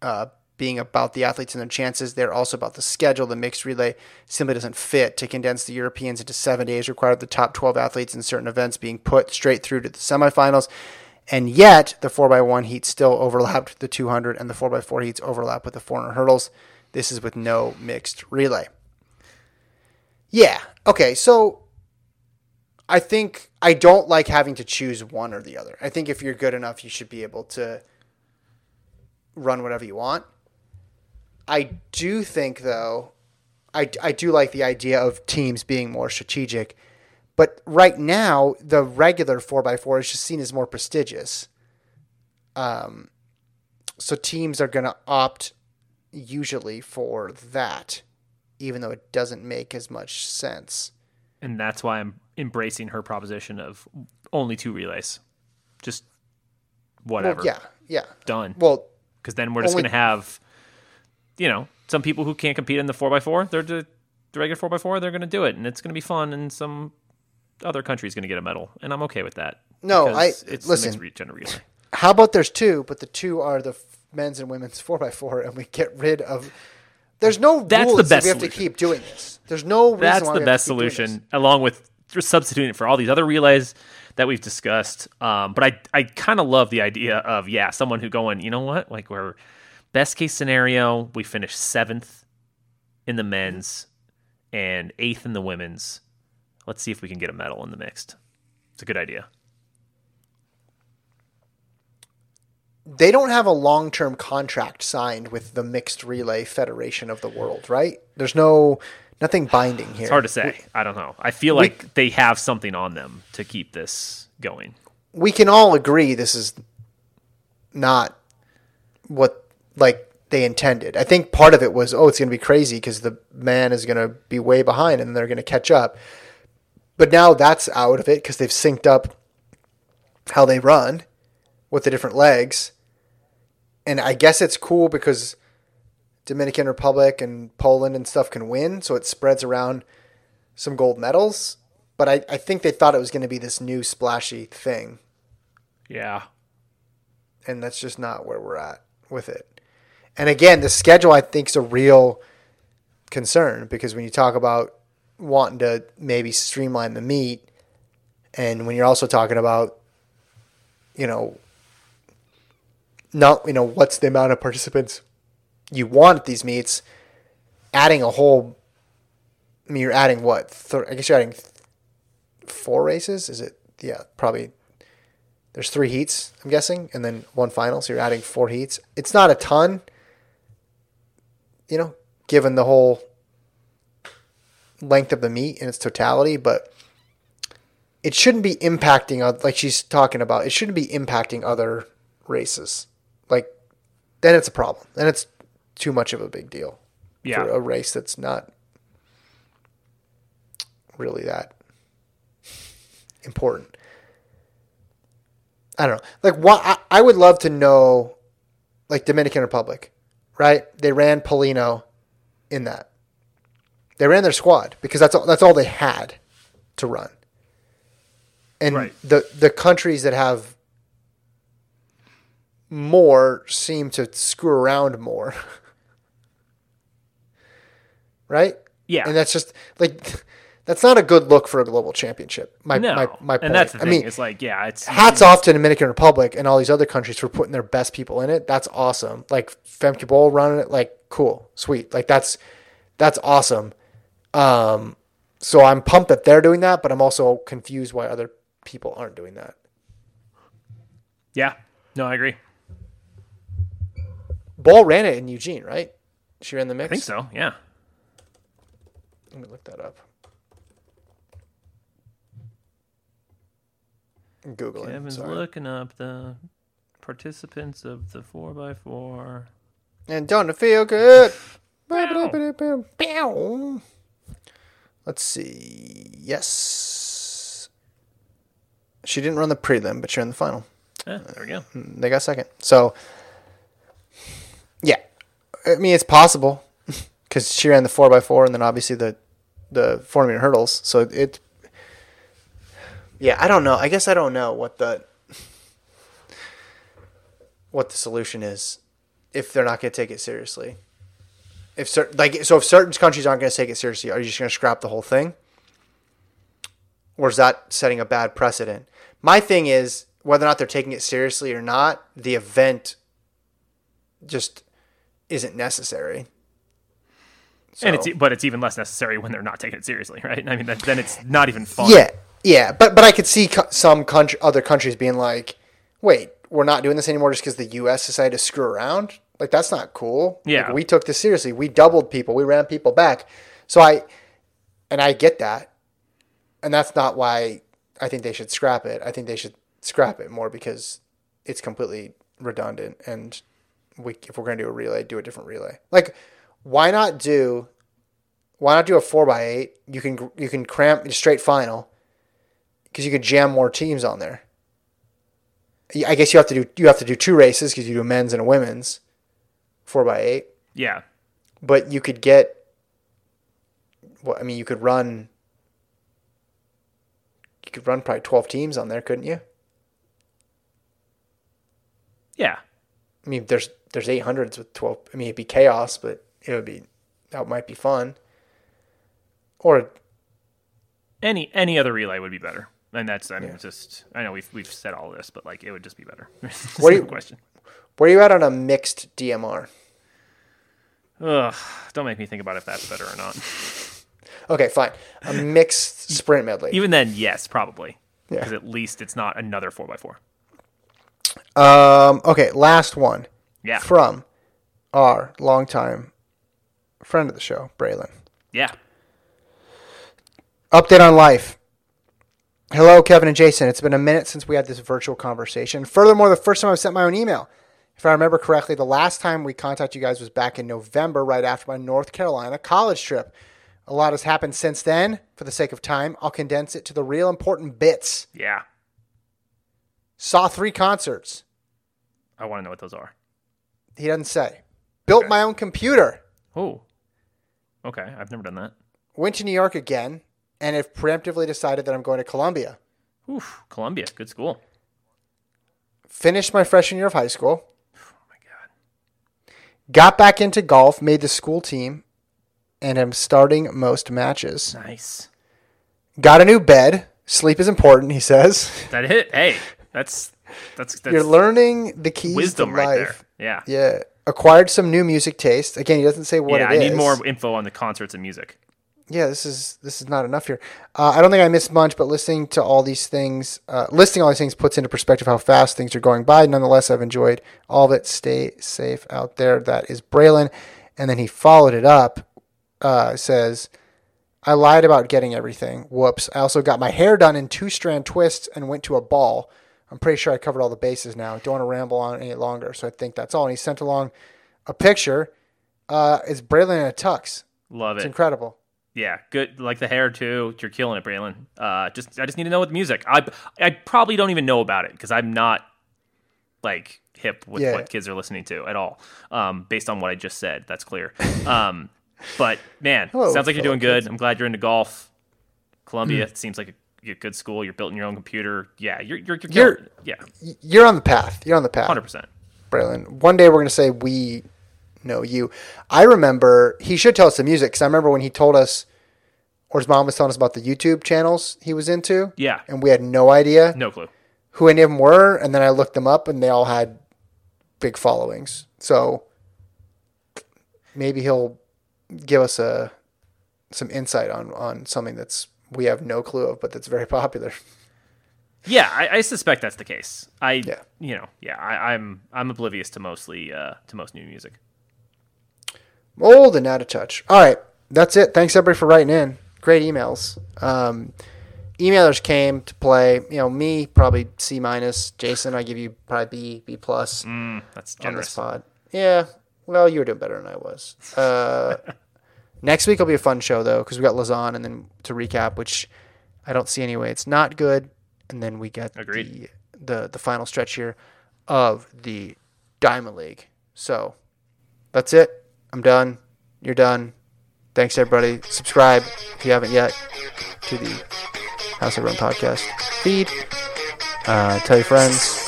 uh, being about the athletes and their chances. They're also about the schedule. The mixed relay simply doesn't fit. To condense the Europeans into seven days required the top 12 athletes in certain events being put straight through to the semifinals. And yet, the 4x1 heats still overlapped with the 200, and the 4x4 heats overlap with the 400 hurdles. This is with no mixed relay. Yeah. Okay. So I think I don't like having to choose one or the other. I think if you're good enough, you should be able to run whatever you want. I do think, though, I, I do like the idea of teams being more strategic. But right now, the regular 4x4 is just seen as more prestigious. Um, so teams are going to opt usually for that, even though it doesn't make as much sense. And that's why I'm embracing her proposition of only two relays. Just whatever. Well, yeah, yeah. Done. Well, because then we're just Only- going to have, you know, some people who can't compete in the four x four. They're the, the regular four x four. They're going to do it, and it's going to be fun. And some other country's going to get a medal, and I'm okay with that. No, I- it's listen. the how about there's two, but the two are the men's and women's 4x4, and we get rid of. There's no That's the that best we have to keep doing this. There's no reason That's the best solution, along with just substituting it for all these other relays that we've discussed. Um, but I I kind of love the idea of yeah, someone who going, you know what, like we're best case scenario, we finish seventh in the men's and eighth in the women's. Let's see if we can get a medal in the mixed. It's a good idea. They don't have a long term contract signed with the Mixed Relay Federation of the World, right? There's no nothing binding here. It's hard to say. I don't know. I feel like they have something on them to keep this going. we can all agree this is not what like they intended. I think part of it was, oh, it's going to be crazy because the man is going to be way behind and they're going to catch up. But now that's out of it because they've synced up how they run with the different legs. And I guess it's cool because Dominican Republic and Poland and stuff can win, so it spreads around some gold medals. But I, I think they thought it was going to be this new splashy thing Yeah. and that's just not where we're at with it. And again, the schedule I think is a real concern because when you talk about wanting to maybe streamline the meet, and when you're also talking about, you know, not you know what's the amount of participants you want at these meets. Adding a whole, I mean, you're adding what? Th- I guess you're adding th- four races. Is it? Yeah, probably. There's three heats, I'm guessing, and then one final. So you're adding four heats. It's not a ton, you know, given the whole length of the meet in its totality, but it shouldn't be impacting like she's talking about. It shouldn't be impacting other races. Like then it's a problem. Then it's too much of a big deal Yeah. for a race that's not really that important. I don't know. Like what I, I would love to know like Dominican Republic, right? They ran Paulino in that. They ran their squad because that's all, that's all they had to run. And Right. the the countries that have more seem to screw around more. right? Yeah. And that's just like that's not a good look for a global championship. My no. my, my point. and that's the I thing. mean, it's like, yeah, it's hats off to Dominican Republic and all these other countries for putting their best people in it. That's awesome. Like Femke Bol running it, like cool, sweet. Like that's that's awesome. Um, so I'm pumped that they're doing that, but I'm also confused why other people aren't doing that. Yeah. No, I agree. Bol ran it in Eugene, right? She ran the mix. I think so. Yeah. Let me look that up. Google it. Kevin's sorry. looking up the participants of the 4x4. And don't it feel good? Bol. Let's see. Yes. She didn't run the prelim, but she ran the final. Yeah, there we go. Mm, they got second. So, yeah. I mean, it's possible because she ran the 4x4 and then obviously the, the 4 meter hurdles. So it. Yeah, I don't know. I guess I don't know what the what the solution is if they're not going to take it seriously. If like so, if certain countries aren't going to take it seriously, are you just going to scrap the whole thing, or is that setting a bad precedent? My thing is whether or not they're taking it seriously or not, the event just isn't necessary. And it's but it's even less necessary when they're not taking it seriously, right? I mean, that, then it's not even fun. Yeah, yeah, but but I could see co- some country, other countries being like, "Wait, we're not doing this anymore just because the U.S. decided to screw around." Like that's not cool. Like, Yeah. we took this seriously. We doubled people. We ran people back. So I, and I get that, and that's not why I think they should scrap it. I think they should scrap it more because it's completely redundant. And we, if we're going to do a relay, do a different relay. Like, why not do? Why not do a four by eight? You can you can cramp straight final because you could jam more teams on there. I guess you have to do you have to do two races because you do a men's and a women's four by eight. Yeah. But you could get. Well, I mean, you could run. You could run probably twelve teams on there, couldn't you? Yeah. I mean, there's there's eight hundreds with twelve. I mean, it'd be chaos, but it would be that might be fun. Or Any any other relay would be better. And that's I mean it's just I know we've we've said all this, but like it would just be better. What do you- question. where are you at on a mixed DMR? Ugh, don't make me think about if that's better or not. Okay, fine. A mixed sprint medley. Even then, yes, probably. Yeah. Because at least it's not another four x four. Um. Okay, last one. Yeah. From our longtime friend of the show, Braylon. Yeah. Update on life. Hello, Kevin and Jason. It's been a minute since we had this virtual conversation. Furthermore, the first time I've sent my own email. If I remember correctly, the last time we contacted you guys was back in November, right after my North Carolina college trip. A lot has happened since then. For the sake of time, I'll condense it to the real important bits. Yeah. Saw three concerts. I want to know what those are. He doesn't say. Built Okay. my own computer. Oh. Okay. I've never done that. Went to New York again, and have preemptively decided that I'm going to Columbia. Oof. Columbia. Good school. Finished my freshman year of high school. Oh my god. Got back into golf, made the school team, and am starting most matches. Nice. Got a new bed. Sleep is important, he says. That hit. Hey. That's that's that's You're learning the keys wisdom to right life. there. Yeah. Yeah. Acquired some new music taste. Again, he doesn't say what yeah, it I need more info on the concerts and music. Yeah, this is this is not enough here. Uh, I don't think I missed much, but listening to all these things, uh, listing all these things puts into perspective how fast things are going by. Nonetheless, I've enjoyed all of it. Stay safe out there. That is Braylon, and then he followed it up. Uh, says, "I lied about getting everything. Whoops! I also got my hair done in two strand twists and went to a ball. I'm pretty sure I covered all the bases now. Don't want to ramble on any longer, so I think that's all." And he sent along a picture. Uh, it's Braylon in a tux. Love it. It's incredible. Yeah, good. Like the hair too. You're killing it, Braylon. Uh, just I just need to know what the music. I I probably don't even know about it because I'm not like hip with Yeah. what kids are listening to at all. Um, based on what I just said, that's clear. Um, but man, Hello, sounds like you're doing good. kids. I'm glad you're into golf. Columbia it seems like a, a good school. You're building your own computer. Yeah, you're you're, you're, You're- yeah, You're on the path. You're on the path. hundred percent. Braylon. One day we're going to say we know you. I remember he should tell us the music because I remember when he told us, or his mom was telling us about the YouTube channels he was into. Yeah. And we had no idea No clue. who any of them were. And then I looked them up and they all had big followings. So maybe he'll give us a some insight on, on something that's we have no clue of, but that's very popular. Yeah, I, I suspect that's the case. I, Yeah. you know, yeah, I, I'm I'm oblivious to mostly uh, to most new music. Old and out of touch. All right, that's it. Thanks everybody for writing in. Great emails. Um, emailers came to play. You know, me probably C minus. Jason, I give you probably B B plus Mm, that's on generous. this pod. Yeah. Well, you were doing better than I was. Uh, next week will be a fun show though because we got Lausanne and then to recap, which I don't see anyway. It's not good, and then we get the the the final stretch here of the Diamond League. So that's it. I'm done. You're done. Thanks everybody. Subscribe if you haven't yet to the House of Run podcast feed. Uh, tell your friends.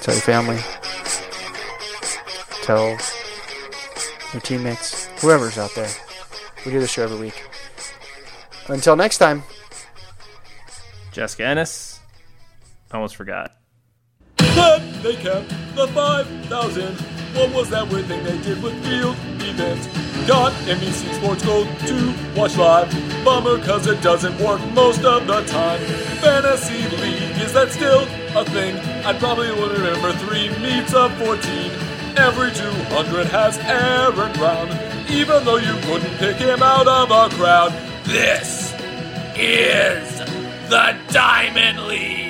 Tell your family. Tell your teammates. Whoever's out there. We do this show every week. Until next time. Jessica Ennis. Almost forgot. Then they kept the 5,000. What was that weird thing they did with field events? Got NBC Sports Gold to watch live. Bummer cause it doesn't work most of the time. Fantasy League, is that still a thing? I probably remember three meets of 14. Every 200 has Aaron Brown. Even though you couldn't pick him out of a crowd. This is the Diamond League.